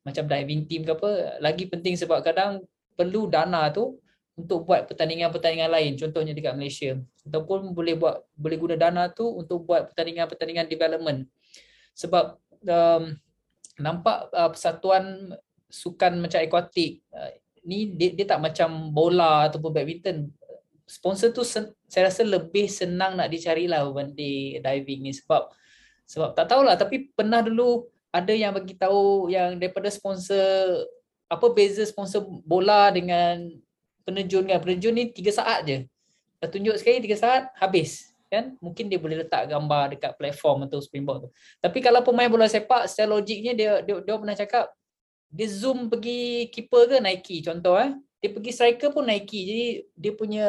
macam diving team ke apa lagi penting sebab kadang perlu dana tu untuk buat pertandingan-pertandingan lain. Contohnya dekat Malaysia. Ataupun boleh buat boleh guna dana tu untuk buat pertandingan-pertandingan development. Sebab um, nampak uh, persatuan sukan macam akuatik uh, ni dia, dia tak macam bola ataupun badminton. Sponsor tu sen, saya rasa lebih senang nak dicari lah berbanding diving ni sebab sebab tak tahulah. Tapi pernah dulu ada yang bagi tahu yang daripada sponsor apa beza sponsor bola dengan penerjun kan? Penerjun ni 3 saat je. Dah tunjuk sekali 3 saat habis kan? Mungkin dia boleh letak gambar dekat platform atau springboard tu. Tapi kalau pemain bola sepak secara logiknya dia dia, dia pernah cakap dia zoom pergi keeper ke? Nike contoh eh. Dia pergi striker pun Nike. Jadi dia punya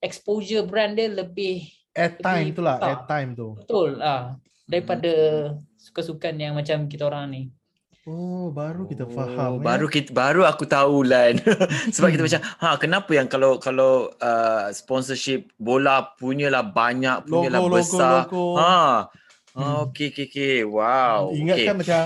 exposure brand dia lebih airtime tu lah airtime tu. Betul ah daripada suka-sukan yang macam kita orang ni Oh, baru kita faham. Oh, eh? baru kita baru aku tahu lan. Sebab kita macam, ha kenapa yang kalau kalau uh, sponsorship bola punyalah banyak, punyalah logo, besar. Logo, logo. Ha. Hmm. okey okey okey. Wow. Ingat okay. kan macam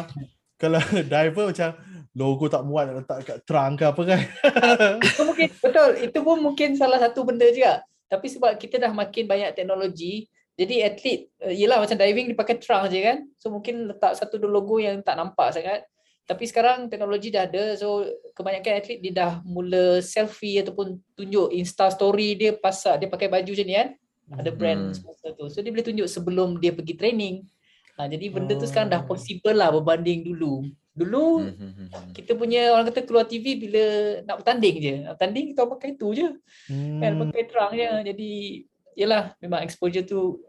kalau diver macam logo tak muat nak letak kat trunk ke apa kan. itu mungkin betul. Itu pun mungkin salah satu benda juga. Tapi sebab kita dah makin banyak teknologi, jadi atlet uh, yelah macam diving dia pakai trunk je kan. So mungkin letak satu dua logo yang tak nampak sangat. Tapi sekarang teknologi dah ada so kebanyakan atlet dia dah mula selfie ataupun tunjuk Insta story dia pasal dia pakai baju macam ni kan. Ada brand hmm. sponsor tu. So dia boleh tunjuk sebelum dia pergi training. Ha, jadi benda tu sekarang dah oh. possible lah berbanding dulu. Dulu hmm, hmm, hmm, kita punya orang kata keluar TV bila nak bertanding je. Nak bertanding kita pakai tu je. Hmm. Kan pakai terang je. Jadi yalah memang exposure tu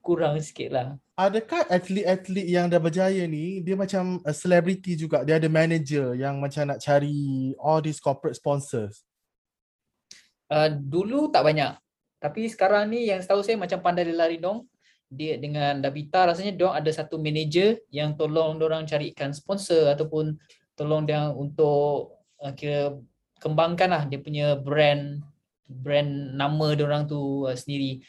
kurang sikit lah. Adakah atlet-atlet yang dah berjaya ni dia macam a celebrity juga. Dia ada manager yang macam nak cari all these corporate sponsors. Uh, dulu tak banyak. Tapi sekarang ni yang setahu saya macam Pandai Lari Dong dia dengan Dabita rasanya dia ada satu manager yang tolong orang carikan sponsor ataupun tolong dia untuk uh, kira kembangkan lah dia punya brand brand nama dia orang tu uh, sendiri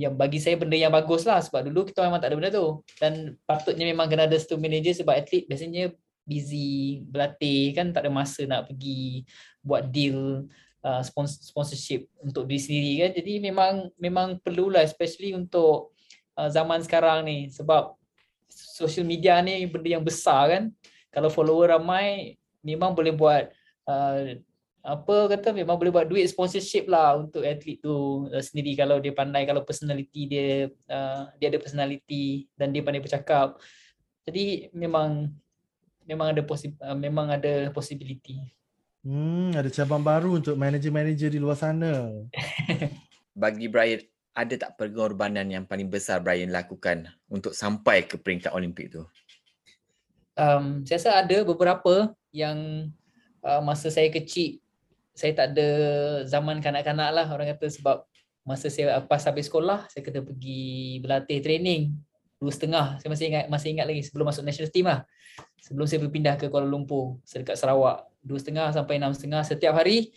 yang bagi saya benda yang bagus lah sebab dulu kita memang tak ada benda tu. Dan patutnya memang kena ada satu manager sebab atlet biasanya busy berlatih kan tak ada masa nak pergi buat deal uh, sponsorship untuk diri sendiri kan. Jadi memang memang perlulah especially untuk Uh, zaman sekarang ni sebab social media ni benda yang besar kan. Kalau follower ramai memang boleh buat uh, apa kata memang boleh buat duit sponsorship lah untuk atlet tu uh, sendiri. Kalau dia pandai kalau personality dia uh, dia ada personality dan dia pandai bercakap. Jadi memang memang ada posib uh, memang ada possibility. Hmm ada cabang baru untuk manager-manager di luar sana. Bagi Brian ada tak pengorbanan yang paling besar Brian lakukan untuk sampai ke peringkat Olimpik tu? Um, saya rasa ada beberapa yang uh, masa saya kecil, saya tak ada zaman kanak-kanak lah orang kata sebab masa saya pas habis sekolah, saya kena pergi berlatih training dua setengah. Saya masih ingat masih ingat lagi sebelum masuk national team lah. Sebelum saya berpindah ke Kuala Lumpur, saya dekat Sarawak. Dua setengah sampai enam setengah setiap hari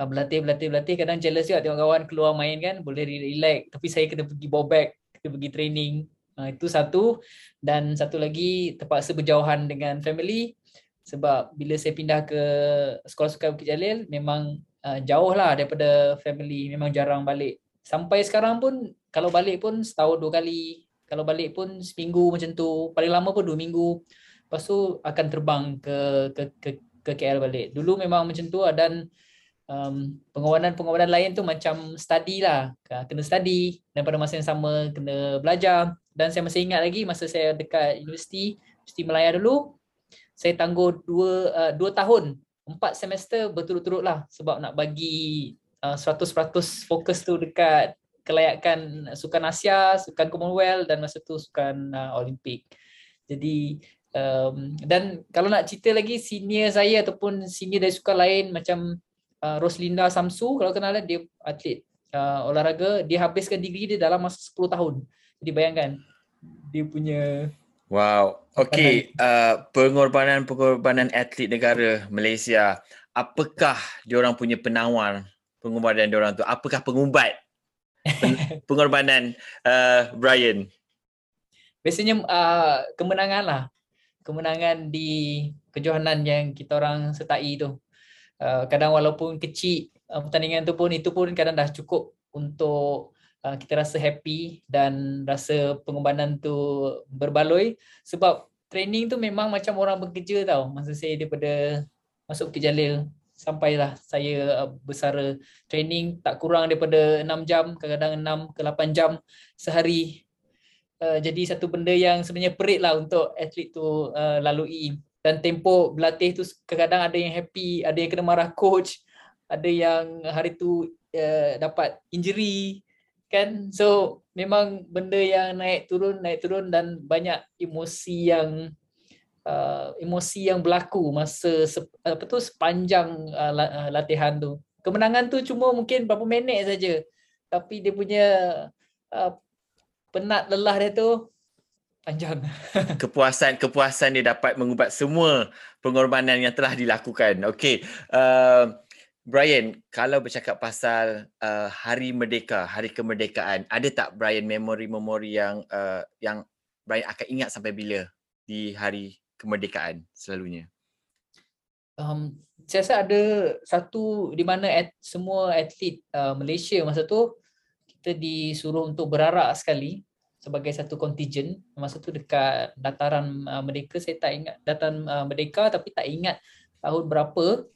uh, berlatih berlatih berlatih kadang jealous juga tengok kawan keluar main kan boleh relax tapi saya kena pergi bawa bag kena pergi training uh, itu satu dan satu lagi terpaksa berjauhan dengan family sebab bila saya pindah ke sekolah sukan Bukit Jalil memang uh, jauh lah daripada family. Memang jarang balik. Sampai sekarang pun kalau balik pun setahun dua kali. Kalau balik pun seminggu macam tu. Paling lama pun dua minggu. Lepas tu akan terbang ke ke ke, ke KL balik. Dulu memang macam tu dan um, pengorbanan-pengorbanan lain tu macam study lah. Kena study. Dan pada masa yang sama kena belajar. Dan saya masih ingat lagi masa saya dekat universiti, Universiti Melaya dulu, saya tangguh dua, uh, dua tahun empat semester berturut-turut lah sebab nak bagi uh, 100% fokus tu dekat kelayakan Sukan Asia, Sukan Commonwealth dan masa tu Sukan uh, Olimpik. Jadi um, dan kalau nak cerita lagi senior saya ataupun senior dari sukan lain macam uh, Roslinda Samsu kalau kenal dia atlet uh, olahraga dia habiskan degree dia dalam masa 10 tahun. Jadi bayangkan dia punya Wow. Okey, uh, pengorbanan-pengorbanan atlet negara Malaysia. Apakah diorang punya penawar pengorbanan diorang tu? Apakah pengumbat pengorbanan uh, Brian? Biasanya uh, kemenangan lah. Kemenangan di kejohanan yang kita orang sertai tu. Uh, kadang walaupun kecil uh, pertandingan tu pun itu pun kadang dah cukup untuk uh, kita rasa happy dan rasa pengorbanan tu berbaloi sebab training tu memang macam orang bekerja tau. Masa saya daripada masuk ke Jalil sampailah saya uh, bersara training tak kurang daripada 6 jam kadang-kadang 6 ke 8 jam sehari. Uh, jadi satu benda yang sebenarnya perit lah untuk atlet tu uh, lalui. Dan tempo berlatih tu kadang-kadang ada yang happy ada yang kena marah coach ada yang hari tu uh, dapat injury kan? So memang benda yang naik turun naik turun dan banyak emosi yang uh, emosi yang berlaku masa sep, apa tu sepanjang uh, uh, latihan tu. Kemenangan tu cuma mungkin berapa minit saja. Tapi dia punya uh, penat lelah dia tu panjang. Kepuasan kepuasan dia dapat mengubat semua pengorbanan yang telah dilakukan. Okey uh, Brian, kalau bercakap pasal uh, Hari Merdeka, Hari Kemerdekaan, ada tak Brian memori-memori yang uh, yang Brian akan ingat sampai bila di Hari Kemerdekaan selalunya? Um, saya rasa ada satu di mana at, semua atlet uh, Malaysia masa tu kita disuruh untuk berarak sekali sebagai satu contingent masa tu dekat dataran uh, Merdeka saya tak ingat dataran uh, Merdeka tapi tak ingat tahun berapa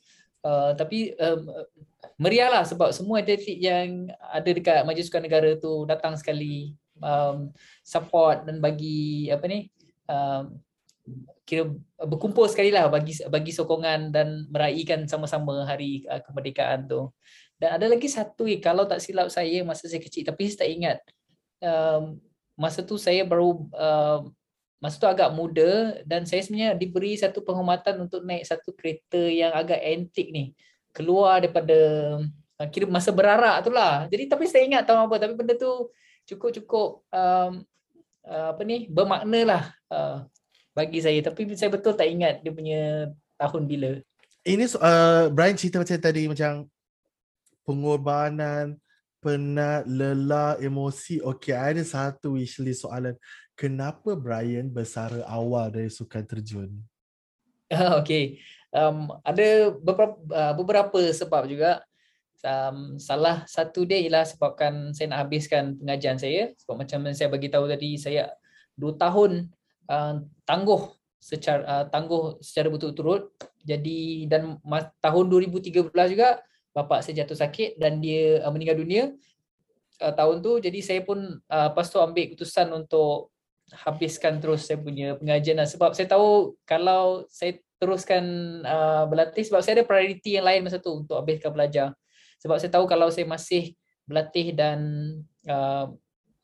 Uh, tapi um, meriah lah sebab semua atlet yang ada dekat Majlis Sukan Negara tu datang sekali um, support dan bagi apa ni um, kira berkumpul sekali lah bagi bagi sokongan dan meraihkan sama-sama hari uh, kemerdekaan tu. Dan ada lagi satu kalau tak silap saya masa saya kecil tapi saya tak ingat. Um, masa tu saya baru uh, masa tu agak muda dan saya sebenarnya diberi satu penghormatan untuk naik satu kereta yang agak antik ni. Keluar daripada uh, kira masa berarak tu lah. Jadi tapi saya ingat tahu apa tapi benda tu cukup-cukup um, uh, apa ni bermakna lah uh, bagi saya. Tapi saya betul tak ingat dia punya tahun bila. Ini uh, Brian cerita macam tadi macam pengorbanan penat, lelah, emosi. Okey, ada satu wishlist soalan kenapa Brian bersara awal dari sukan terjun? okay. Um, ada beberapa, uh, beberapa sebab juga. Um, salah satu dia ialah sebabkan saya nak habiskan pengajian saya. Sebab macam saya bagi tahu tadi, saya dua tahun uh, tangguh secara uh, tangguh secara betul-betul. Jadi dan tahun 2013 juga bapa saya jatuh sakit dan dia uh, meninggal dunia uh, tahun tu. Jadi saya pun uh, lepas tu ambil keputusan untuk habiskan terus saya punya pengajian lah. sebab saya tahu kalau saya teruskan uh, berlatih sebab saya ada priority yang lain masa tu untuk habiskan belajar. Sebab saya tahu kalau saya masih berlatih dan uh,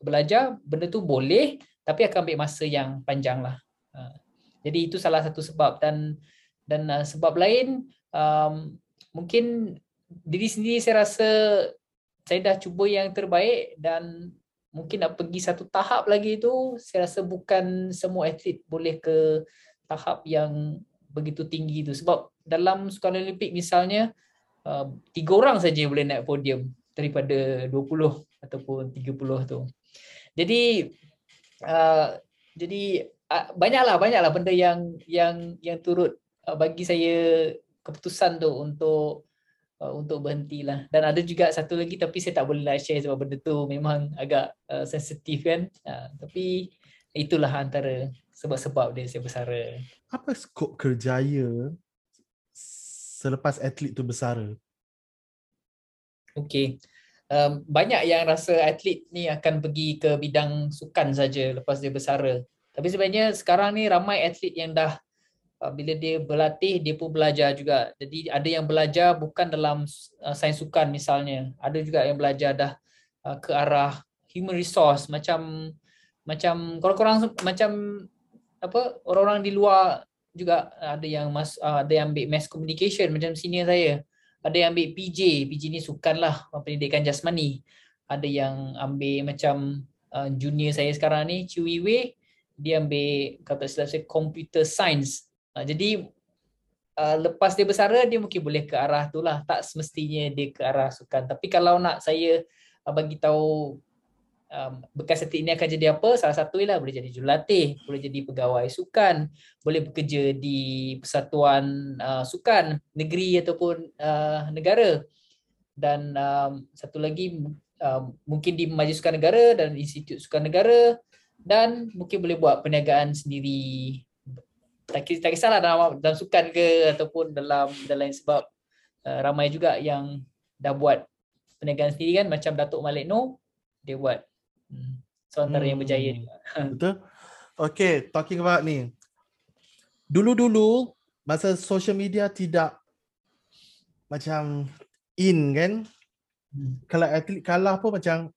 belajar benda tu boleh tapi akan ambil masa yang panjang lah. Uh, jadi itu salah satu sebab. Dan dan uh, sebab lain um, mungkin diri sendiri saya rasa saya dah cuba yang terbaik dan mungkin nak pergi satu tahap lagi itu saya rasa bukan semua atlet boleh ke tahap yang begitu tinggi itu sebab dalam sukan olimpik misalnya uh, tiga orang saja boleh naik podium daripada 20 ataupun 30 tu. Jadi uh, jadi uh, banyaklah banyaklah benda yang yang yang turut bagi saya keputusan tu untuk uh, untuk berhentilah. Dan ada juga satu lagi tapi saya tak boleh lah share sebab benda tu memang agak uh, sensitif kan. Uh, tapi itulah antara sebab-sebab dia saya bersara. Apa skop kerjaya selepas atlet tu bersara? Okey. Um, banyak yang rasa atlet ni akan pergi ke bidang sukan saja lepas dia bersara. Tapi sebenarnya sekarang ni ramai atlet yang dah bila dia berlatih dia pun belajar juga. Jadi ada yang belajar bukan dalam uh, sains sukan misalnya. Ada juga yang belajar dah uh, ke arah human resource macam macam korang-korang macam apa orang-orang di luar juga ada yang mas uh, ada yang ambil mass communication macam senior saya. Ada yang ambil PJ, PJ ni sukan lah pendidikan jasmani. Ada yang ambil macam uh, junior saya sekarang ni Chewy Wei dia ambil kata silap saya computer science. Uh, jadi uh, lepas dia bersara dia mungkin boleh ke arah tu lah. Tak semestinya dia ke arah sukan. Tapi kalau nak saya uh, bagi tahu um, bekas atlet ini akan jadi apa? Salah satu ialah boleh jadi jurulatih, boleh jadi pegawai sukan, boleh bekerja di persatuan uh, sukan negeri ataupun uh, negara. Dan um, satu lagi um, mungkin di Majlis Sukan Negara dan Institut Sukan Negara dan mungkin boleh buat perniagaan sendiri tak, tak kisahlah dalam, dalam sukan ke ataupun dalam dalam sebab uh, ramai juga yang dah buat perniagaan sendiri kan macam Datuk Malik Noh dia buat hmm. so antara hmm. yang berjaya juga. betul okay talking about ni dulu-dulu masa social media tidak macam in kan hmm. kalau atlet kalah pun macam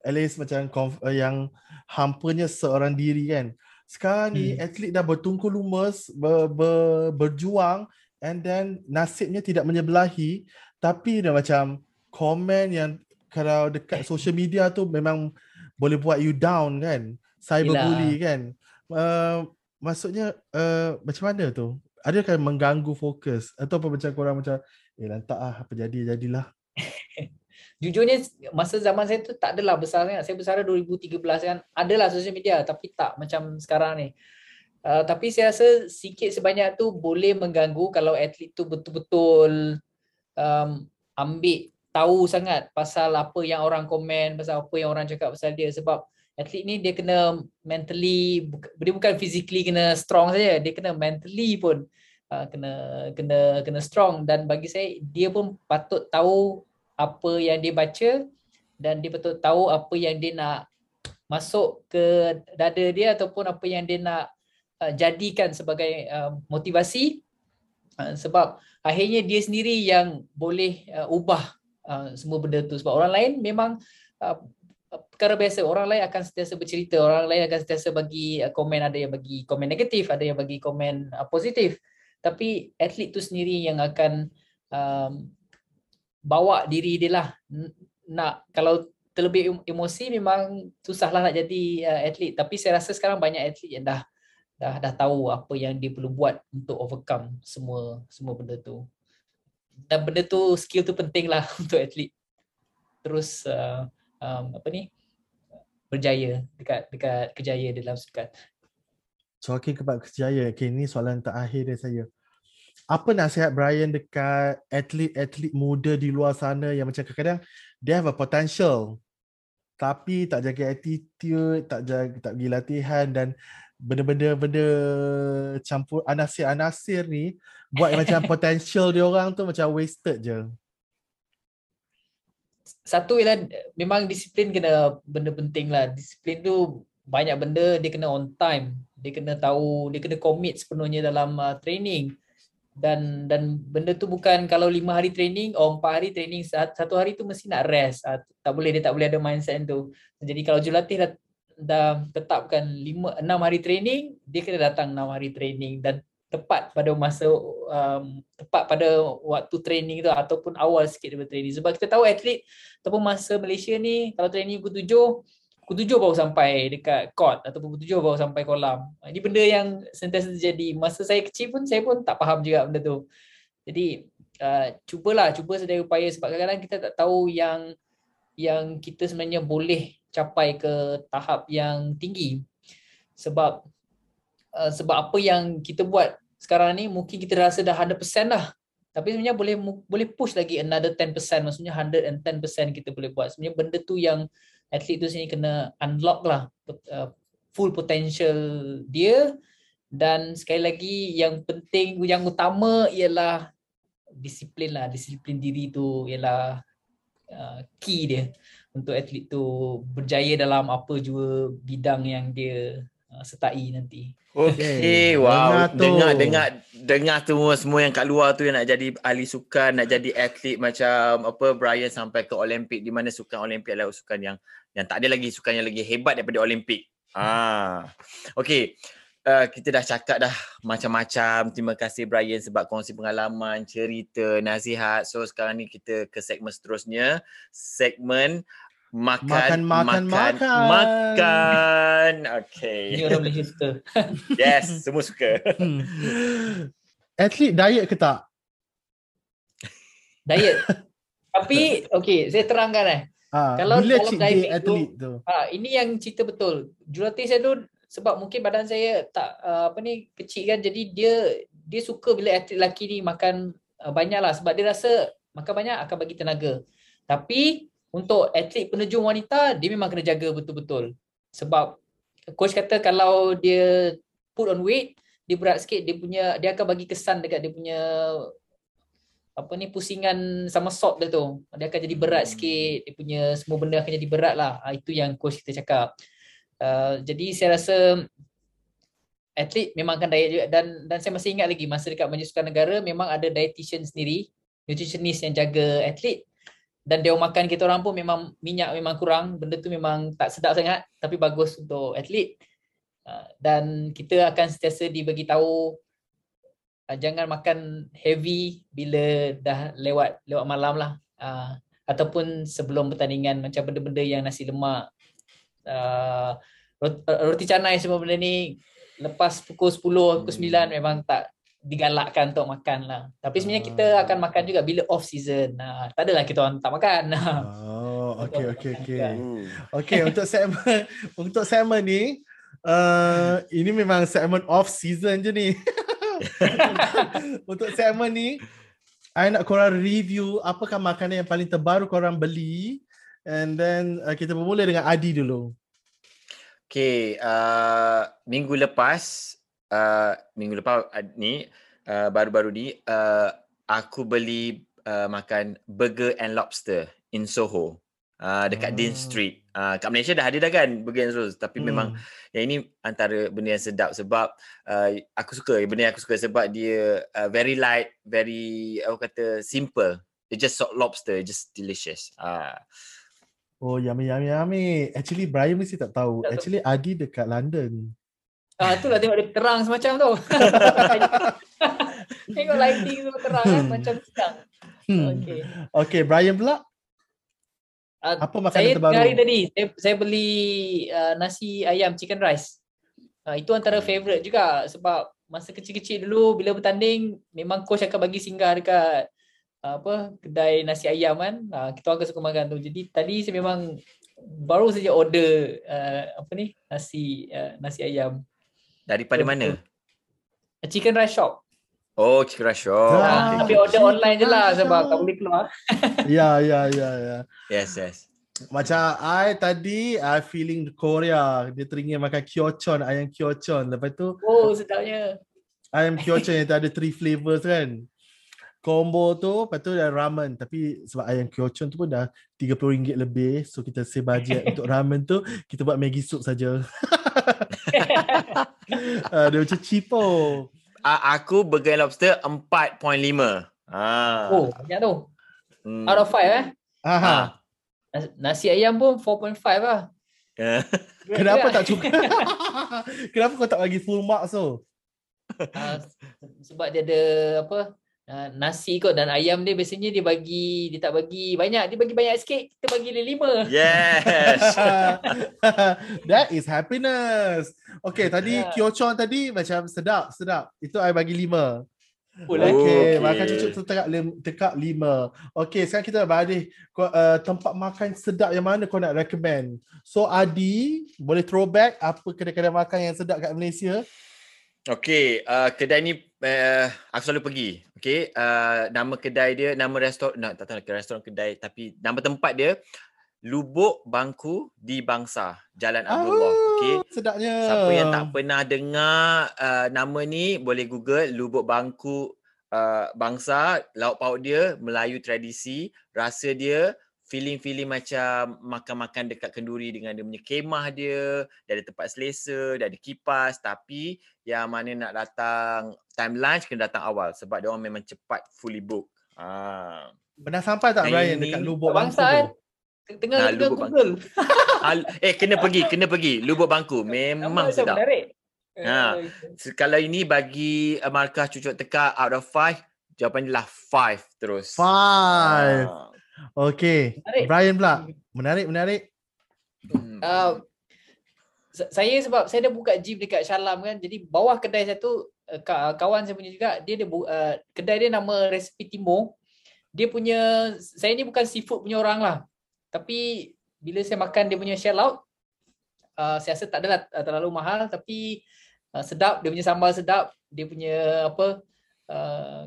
at least macam uh, yang hampanya seorang diri kan. Sekarang ni hmm. atlet dah bertungku lumus, ber, ber, berjuang and then nasibnya tidak menyebelahi tapi dah macam komen yang kalau dekat social media tu memang boleh buat you down kan. Cyberbully kan. Uh, maksudnya uh, macam mana tu? Adakah mengganggu fokus atau apa macam korang macam eh lantak ah apa jadi jadilah. Jujurnya masa zaman saya tu tak adalah besar sangat. Saya besar 2013 kan. Adalah sosial media tapi tak macam sekarang ni. Uh, tapi saya rasa sikit sebanyak tu boleh mengganggu kalau atlet tu betul-betul um, ambil tahu sangat pasal apa yang orang komen, pasal apa yang orang cakap pasal dia sebab atlet ni dia kena mentally dia bukan physically kena strong saja, dia kena mentally pun uh, kena kena kena strong dan bagi saya dia pun patut tahu apa yang dia baca dan dia betul tahu apa yang dia nak masuk ke dada dia ataupun apa yang dia nak uh, jadikan sebagai uh, motivasi. Uh, sebab akhirnya dia sendiri yang boleh uh, ubah uh, semua benda tu. Sebab orang lain memang uh, perkara biasa orang lain akan sentiasa bercerita. Orang lain akan sentiasa bagi uh, komen. Ada yang bagi komen negatif ada yang bagi komen uh, positif. Tapi atlet tu sendiri yang akan um, bawa diri dia lah. Nak kalau terlebih emosi memang susahlah nak jadi uh, atlet. Tapi saya rasa sekarang banyak atlet yang dah dah dah tahu apa yang dia perlu buat untuk overcome semua semua benda tu. Dan benda tu skill tu penting lah untuk atlet. Terus uh, um, apa ni? Berjaya dekat dekat kejaya dalam sukan. So okay kepada kejaya. Okay, ini soalan terakhir dari saya apa nasihat Brian dekat atlet-atlet muda di luar sana yang macam kadang-kadang they have a potential tapi tak jaga attitude, tak jaga tak pergi latihan dan benda-benda benda campur anasir-anasir ni buat macam potential dia orang tu macam wasted je. Satu ialah memang disiplin kena benda penting lah. Disiplin tu banyak benda dia kena on time. Dia kena tahu, dia kena commit sepenuhnya dalam uh, training dan dan benda tu bukan kalau lima hari training oh empat hari training satu hari tu mesti nak rest. Uh, tak boleh dia tak boleh ada mindset tu. Jadi kalau jurulatih dah dah tetapkan lima enam hari training dia kena datang enam hari training. Dan tepat pada masa um, tepat pada waktu training tu ataupun awal sikit daripada training. Sebab kita tahu atlet ataupun masa Malaysia ni kalau training pukul pukul tujuh baru sampai dekat court atau pukul tujuh baru sampai kolam. Ini benda yang sentiasa terjadi. Masa saya kecil pun saya pun tak faham juga benda tu. Jadi uh, cubalah, cuba sedaya upaya sebab kadang-kadang kita tak tahu yang yang kita sebenarnya boleh capai ke tahap yang tinggi. Sebab uh, sebab apa yang kita buat sekarang ni mungkin kita rasa dah 100% lah. Tapi sebenarnya boleh boleh push lagi another 10%. Maksudnya 110% kita boleh buat. Sebenarnya benda tu yang atlet tu sini kena unlock lah uh, full potential dia. Dan sekali lagi yang penting yang utama ialah disiplin lah. Disiplin diri tu ialah uh, key dia untuk atlet tu berjaya dalam apa jua bidang yang dia sertai nanti. Okey, Okay, wow. dengar tu. Dengar dengar dengar semua semua yang kat luar tu yang nak jadi ahli sukan, nak jadi atlet macam apa Brian sampai ke Olimpik di mana sukan Olimpik adalah sukan yang yang tak ada lagi sukan yang lagi hebat daripada Olimpik. Ah. Okey. Uh, kita dah cakap dah macam-macam. Terima kasih Brian sebab kongsi pengalaman, cerita, nasihat. So sekarang ni kita ke segmen seterusnya. Segmen makan Makan, makan, makan. makan. makan. Ini Okay. orang Malaysia suka. Yes, semua suka. Hmm. Atlet diet ke tak? Diet. Tapi okay, saya terangkan eh. Ah, Kalau bila dalam cheat diving day tu- atlet tu? Ha, ini yang cerita betul. Jurulatih saya tu sebab mungkin badan saya tak uh, apa ni kecil kan jadi dia dia suka bila atlet lelaki ni makan uh, banyak lah sebab dia rasa makan banyak akan bagi tenaga. Tapi untuk atlet penerjun wanita dia memang kena jaga betul-betul. Sebab coach kata kalau dia put on weight dia berat sikit dia punya dia akan bagi kesan dekat dia punya apa ni pusingan sama sop dia tu. Dia akan jadi berat Hmm. sikit, dia punya semua benda akan jadi berat lah. Ah, itu yang coach kita cakap. Uh, jadi saya rasa atlet memang akan diet juga dan dan saya masih ingat lagi masa dekat Majlis Sukan Negara memang ada dietitian sendiri, nutritionist yang jaga atlet dan dia makan kita orang pun memang minyak memang kurang, benda tu memang tak sedap sangat tapi bagus untuk atlet. Uh, dan kita akan sentiasa dibagi tahu uh, jangan makan heavy bila dah lewat lewat malam lah. Uh, ataupun sebelum pertandingan macam benda-benda yang nasi lemak. Roti, roti canai semua benda ni lepas pukul 10 pukul 9 memang tak digalakkan untuk makan lah tapi sebenarnya kita Ah. akan makan juga bila off season uh, tak adalah kita orang tak makan Oh, okey okey okey. Hmm. Okey, untuk segmen untuk segmen ni uh, ini memang segmen off season je ni. untuk segmen ni I nak korang review apakah makanan yang paling terbaru korang beli and then uh, kita bermula dengan Adi dulu. Okay, uh, minggu lepas, uh, minggu lepas uh, ni, uh, baru-baru ni, uh, aku beli uh, makan burger and lobster in Soho. Uh, dekat Dean Ah. Street. Uh, kat Malaysia dah ada dah kan burger and lobster. Tapi memang yang ini antara benda yang sedap sebab uh, aku suka benda yang aku suka sebab dia uh, very light, very aku kata simple. It's just salt lobster, just delicious. Uh, Oh, yummy yummy yummy. Actually Brian mesti tak tahu. Tak tahu. Actually Adi dekat London. Ah tu lah tengok dia terang semacam tu tengok lighting semua terang kan Hmm. macam sedang Hmm. okey Okay, Brian pula Ah, apa makanan saya terbaru? hari tadi saya, saya beli uh, nasi ayam chicken rice. Uh, itu antara favorite juga sebab masa kecil-kecil dulu bila bertanding memang coach akan bagi singgah dekat uh, apa kedai nasi ayam kan. Uh, kita orang suka makan tu. Jadi tadi saya memang baru saja order uh, apa ni nasi uh, nasi ayam daripada Betul, mana? chicken rice shop. Oh, chicken rice shop. Ah, Okay, tapi order online je lah sebab tak boleh keluar. Ya, ya, ya, ya. Yes, yes. Macam I tadi I feeling Korea. Dia teringin makan kyochon, ayam kyochon. Lepas tu Oh sedapnya. ayam kyochon yang ada three flavors kan. Combo tu, lepas tu ada ramen. Tapi sebab ayam kyochon tu pun dah RM30 lebih. So kita save budget untuk ramen tu. Kita buat Maggi soup saja. uh, dia macam cheapo. Uh, aku burger and lobster 4.5. Ah. Oh banyak tu. Hmm. Out of 5 eh. Aha. Ah. Nas- Nasi ayam pun 4.5 lah. Kenapa tak cukup? Kenapa kau tak bagi full marks tu? Uh, sebab dia ada apa uh, nasi kot dan ayam dia biasanya dia bagi dia tak bagi banyak dia bagi banyak sikit kita bagi dia lima Yes. That is happiness. Okay, tadi Ya. kyochon tadi macam sedap, sedap. Itu I bagi lima. Oh. Okay, Okay. makan cucuk tu tekak, lim, tekak lima. Okay, sekarang kita nak balik. Kau, uh, tempat makan sedap yang mana kau nak recommend? So Adi, boleh throwback apa kedai-kedai makan yang sedap kat Malaysia? Okay, uh, kedai ni uh, aku selalu pergi. Okay, uh, nama kedai dia, nama restoran, nak tak tahu nak restoran kedai, tapi nama tempat dia Lubuk Bangku di Bangsa, Jalan Abdullah. Okay, Sedapnya. Siapa yang tak pernah dengar uh, nama ni boleh google Lubuk Bangku uh, Bangsa, lauk pauk dia Melayu tradisi, rasa dia feeling-feeling macam makan-makan dekat kenduri dengan dia punya kemah dia, dia ada tempat selesa, dia ada kipas tapi yang mana nak datang time lunch kena datang awal sebab dia orang memang cepat fully book. Ah. Pernah sampai tak Brian ini dekat lubuk bangku Bangsa eh. tu? Tengah Nah, tengah lubuk Google. Eh kena pergi, kena pergi. Lubuk bangku memang Nama sedap. menarik. Ha. Eh, Se- Kalau ini bagi uh, markah cucuk tekak out of five, jawapan dia lah five terus. Five. Ah. Okay. Menarik. Brian pula. Menarik, menarik. Hmm. Uh, sa- saya sebab saya dah buka gym dekat Shalam kan jadi bawah kedai saya tu uh, ka- kawan saya punya juga dia ada uh, kedai dia nama Resipi Timur dia punya saya ni bukan seafood punya orang lah tapi bila saya makan dia punya shell out uh, saya rasa tak adalah uh, terlalu mahal tapi uh, sedap dia punya sambal sedap dia punya apa uh,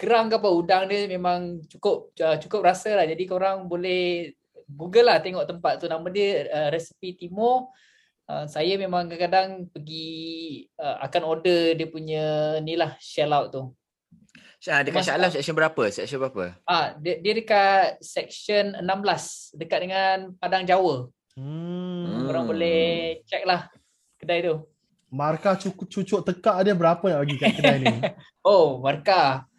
kerang ke apa udang dia memang cukup uh, cukup rasa lah jadi korang boleh Google lah tengok tempat tu nama dia uh, Resipi Timur Uh, saya memang kadang-kadang pergi uh, akan order dia punya ni lah shell out tu. Syah, dekat Mas- Shah Alam section berapa? Section berapa? Ah dia, dia dekat section 16 dekat dengan Padang Jawa. Hmm. Korang Hmm. boleh check lah kedai tu. Markah cucuk, cucuk tekak dia berapa nak bagi kat kedai ni? Oh, markah.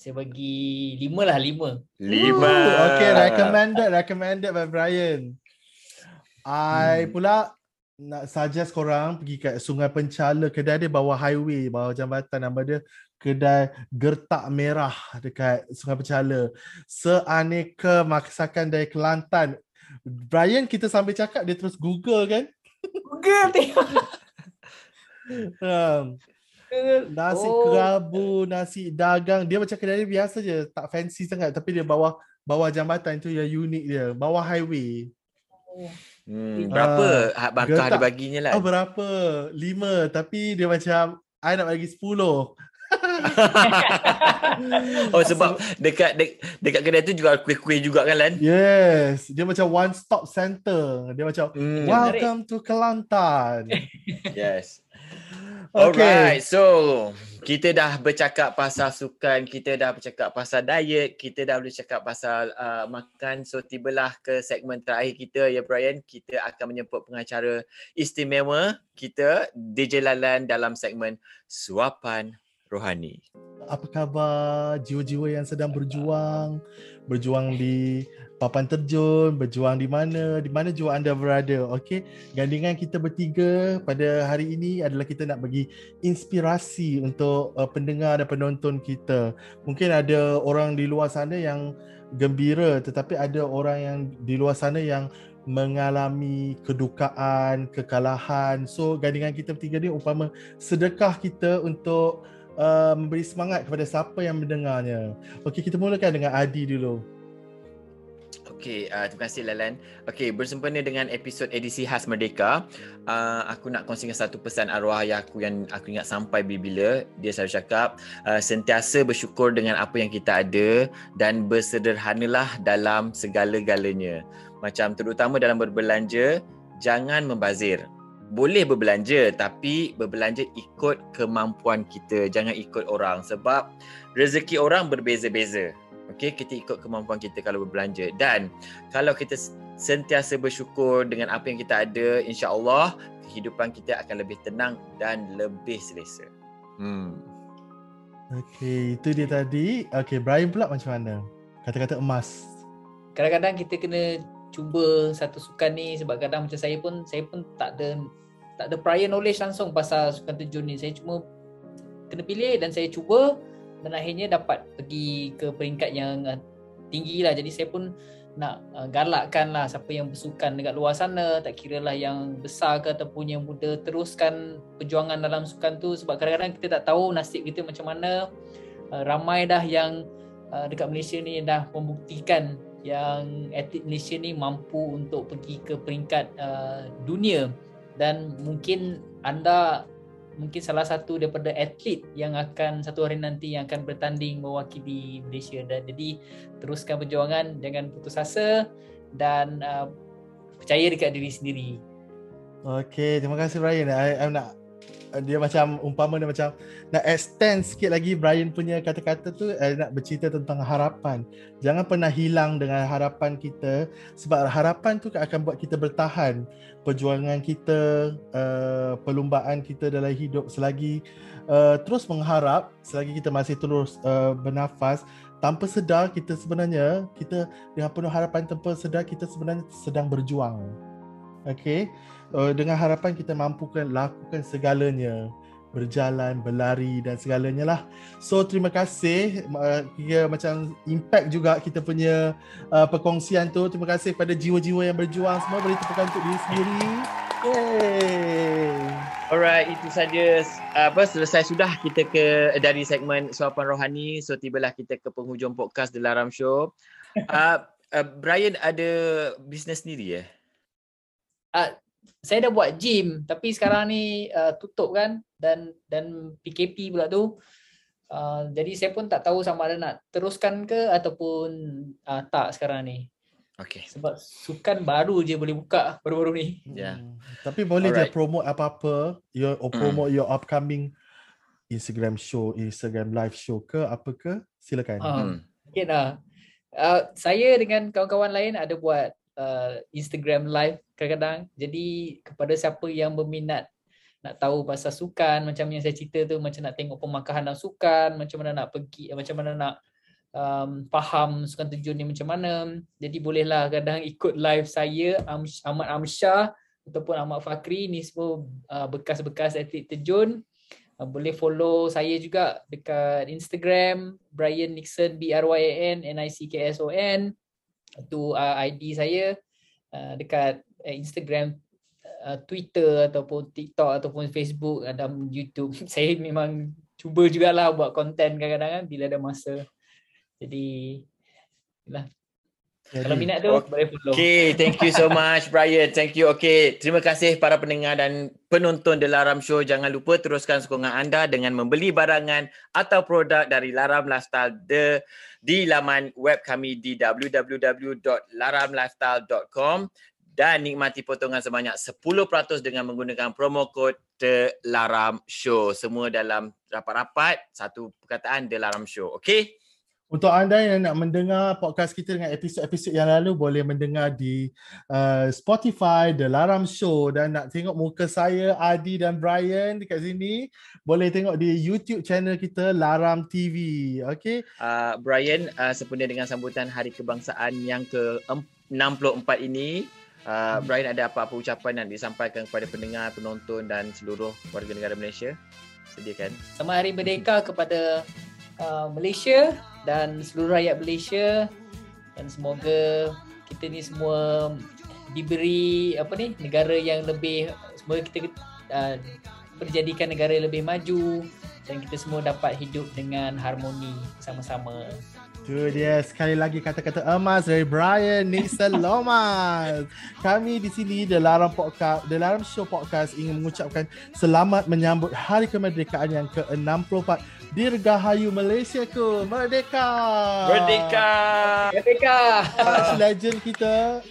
Saya bagi 5 lah, 5. Lima. Ooh, Okay, recommended, recommended by Brian. I Hmm. pula nak suggest korang pergi kat Sungai Penchala. Kedai dia bawah highway, bawah jambatan. Nama dia kedai Gertak Merah dekat Sungai Penchala. Seaneka masakan dari Kelantan. Brian, kita sambil cakap dia terus Google kan? Google tengok. Um, nasi Oh. kerabu, nasi dagang. Dia macam kedai dia biasa je. Tak fancy sangat. Tapi dia bawah bawah jambatan tu yang unik dia. Bawah highway. Hmm, berapa uh, markah dia baginya lah? Oh berapa? Lima. Tapi dia macam I nak bagi sepuluh. oh sebab dekat dek, dekat kedai tu jual kuih-kuih juga kan Lan? Yes. Dia macam one stop center. Dia macam Hmm, welcome to Kelantan. yes. Okay. Alright, so kita dah bercakap pasal sukan, kita dah bercakap pasal diet, kita dah bercakap pasal uh, makan. So tibalah ke segmen terakhir kita ya Brian. Kita akan menyebut pengacara istimewa kita DJ Lalan dalam segmen Suapan Rohani. Apa khabar jiwa-jiwa yang sedang berjuang? Berjuang di papan terjun, berjuang di mana, di mana jua anda berada. Okey. Gandingan kita bertiga pada hari ini adalah kita nak bagi inspirasi untuk uh, pendengar dan penonton kita. Mungkin ada orang di luar sana yang gembira tetapi ada orang yang di luar sana yang mengalami kedukaan, kekalahan. So gandingan kita bertiga ni umpama sedekah kita untuk uh, memberi semangat kepada siapa yang mendengarnya. Okey, kita mulakan dengan Adi dulu. Okey, uh, terima kasih Lalan. Okey, bersempena dengan episod edisi khas Merdeka, uh, aku nak kongsikan satu pesan arwah ayah aku yang aku ingat sampai bila-bila. Dia selalu cakap, uh, sentiasa bersyukur dengan apa yang kita ada dan bersederhanalah dalam segala-galanya. Macam terutama dalam berbelanja, jangan membazir. Boleh berbelanja tapi berbelanja ikut kemampuan kita, jangan ikut orang sebab rezeki orang berbeza-beza. Okey, kita ikut kemampuan kita kalau berbelanja dan kalau kita sentiasa bersyukur dengan apa yang kita ada, insya-Allah kehidupan kita akan lebih tenang dan lebih selesa. Hmm. Okey, itu dia tadi. Okey, Brian pula macam mana? Kata-kata emas. Kadang-kadang kita kena cuba satu sukan ni sebab kadang macam saya pun saya pun tak ada tak ada prior knowledge langsung pasal sukan terjun ni. Saya cuma kena pilih dan saya cuba dan akhirnya dapat pergi ke peringkat yang uh, tinggi lah. Jadi saya pun nak uh, galakkan lah siapa yang bersukan dekat luar sana. Tak kira lah yang besar ke ataupun yang muda teruskan perjuangan dalam sukan tu. Sebab kadang-kadang kita tak tahu nasib kita macam mana. Uh, ramai dah yang uh, dekat Malaysia ni dah membuktikan yang atlet Malaysia ni mampu untuk pergi ke peringkat uh, dunia. Dan mungkin anda mungkin salah satu daripada atlet yang akan satu hari nanti yang akan bertanding mewakili Malaysia dan jadi teruskan perjuangan jangan putus asa dan uh, percaya dekat diri sendiri. Okey, terima kasih Brian. I, I nak dia macam umpama dia macam nak extend sikit lagi Brian punya kata-kata tu eh, nak bercerita tentang harapan. Jangan pernah hilang dengan harapan kita sebab harapan tu akan buat kita bertahan. Perjuangan kita, uh, perlumbaan kita dalam hidup selagi uh, terus mengharap, selagi kita masih terus uh, bernafas, tanpa sedar kita sebenarnya kita dengan penuh harapan tanpa sedar kita sebenarnya sedang berjuang. Okay uh, dengan harapan kita mampukan lakukan segalanya berjalan, berlari dan segalanya lah. So terima kasih uh, kira macam impact juga kita punya uh, perkongsian tu. Terima kasih kepada jiwa-jiwa yang berjuang semua boleh tepukan untuk diri sendiri. Yay. Alright, itu saja uh, apa selesai sudah kita ke dari segmen suapan rohani. So tibalah kita ke penghujung podcast The Laram Show. Uh, uh, Brian ada bisnes sendiri ya? Eh? Uh, saya dah buat gym tapi sekarang ni uh, tutup kan dan dan PKP pula tu uh, jadi saya pun tak tahu sama ada nak teruskan ke ataupun uh, tak sekarang ni Okay. Sebab sukan baru je boleh buka baru-baru ni. Ya. Yeah. Hmm. Tapi boleh Alright. je promote apa-apa, your or promote mm. your upcoming Instagram show, Instagram live show ke apa ke? Silakan. Uh, mm. Okay lah. Uh, saya dengan kawan-kawan lain ada buat uh, Instagram live kadang-kadang. Jadi kepada siapa yang berminat nak tahu pasal sukan macam yang saya cerita tu macam nak tengok pemakahan sukan, macam mana nak pergi, macam mana nak um, faham sukan terjun ni macam mana. Jadi bolehlah kadang ikut live saya Ahmad Amsyah ataupun Ahmad Fakri ni semua uh, bekas-bekas atlet terjun. Uh, boleh follow saya juga dekat Instagram Brian Nixon B R Y A N N I C K S O N. Tu uh, ID saya uh, dekat Instagram, uh, Twitter ataupun TikTok ataupun Facebook dan YouTube. Saya memang cuba jugalah buat konten kadang-kadang kan bila ada masa. Jadi itulah. Jadi, Kalau minat tu okay. boleh follow. Okay, thank you so much Brian. Thank you. Okay, terima kasih para pendengar dan penonton The Laram Show. Jangan lupa teruskan sokongan anda dengan membeli barangan atau produk dari Laram Lifestyle The di laman web kami di www.laramlifestyle.com dan nikmati potongan sebanyak 10% dengan menggunakan promo kod The Laram Show. Semua dalam rapat-rapat satu perkataan The Laram Show. Okay? Untuk anda yang nak mendengar podcast kita dengan episod-episod yang lalu boleh mendengar di uh, Spotify The Laram Show dan nak tengok muka saya Adi dan Brian dekat sini boleh tengok di YouTube channel kita Laram TV. Okay? Uh, Brian uh, sempena dengan sambutan Hari Kebangsaan yang ke-64 ini uh. Brian ada apa-apa ucapan yang disampaikan kepada pendengar, penonton dan seluruh warga negara Malaysia? Sediakan. Selamat Hari Merdeka kepada uh, Malaysia dan seluruh rakyat Malaysia dan semoga kita ni semua diberi apa ni negara yang lebih semoga kita uh, berjadikan negara yang lebih maju dan kita semua dapat hidup dengan harmoni sama-sama. Tu dia sekali lagi kata-kata emas dari Brian Nixon Lomas. Kami di sini The Laram Podcast, The Laram Show Podcast ingin mengucapkan selamat menyambut Hari Kemerdekaan yang ke-64. Dirgahayu Malaysia ku Merdeka! Merdeka! Merdeka! Legend kita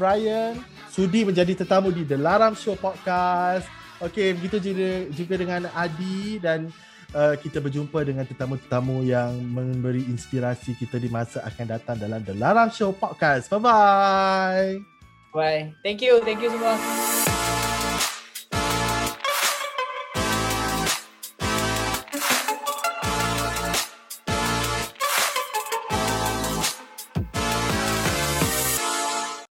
Brian Sudi menjadi tetamu di The Laram Show Podcast. Okay begitu juga, juga dengan Adi Dan uh, kita berjumpa dengan tetamu-tetamu yang memberi inspirasi kita di masa akan datang dalam The Laram Show Podcast. Bye-bye. Bye. Thank you. Thank you semua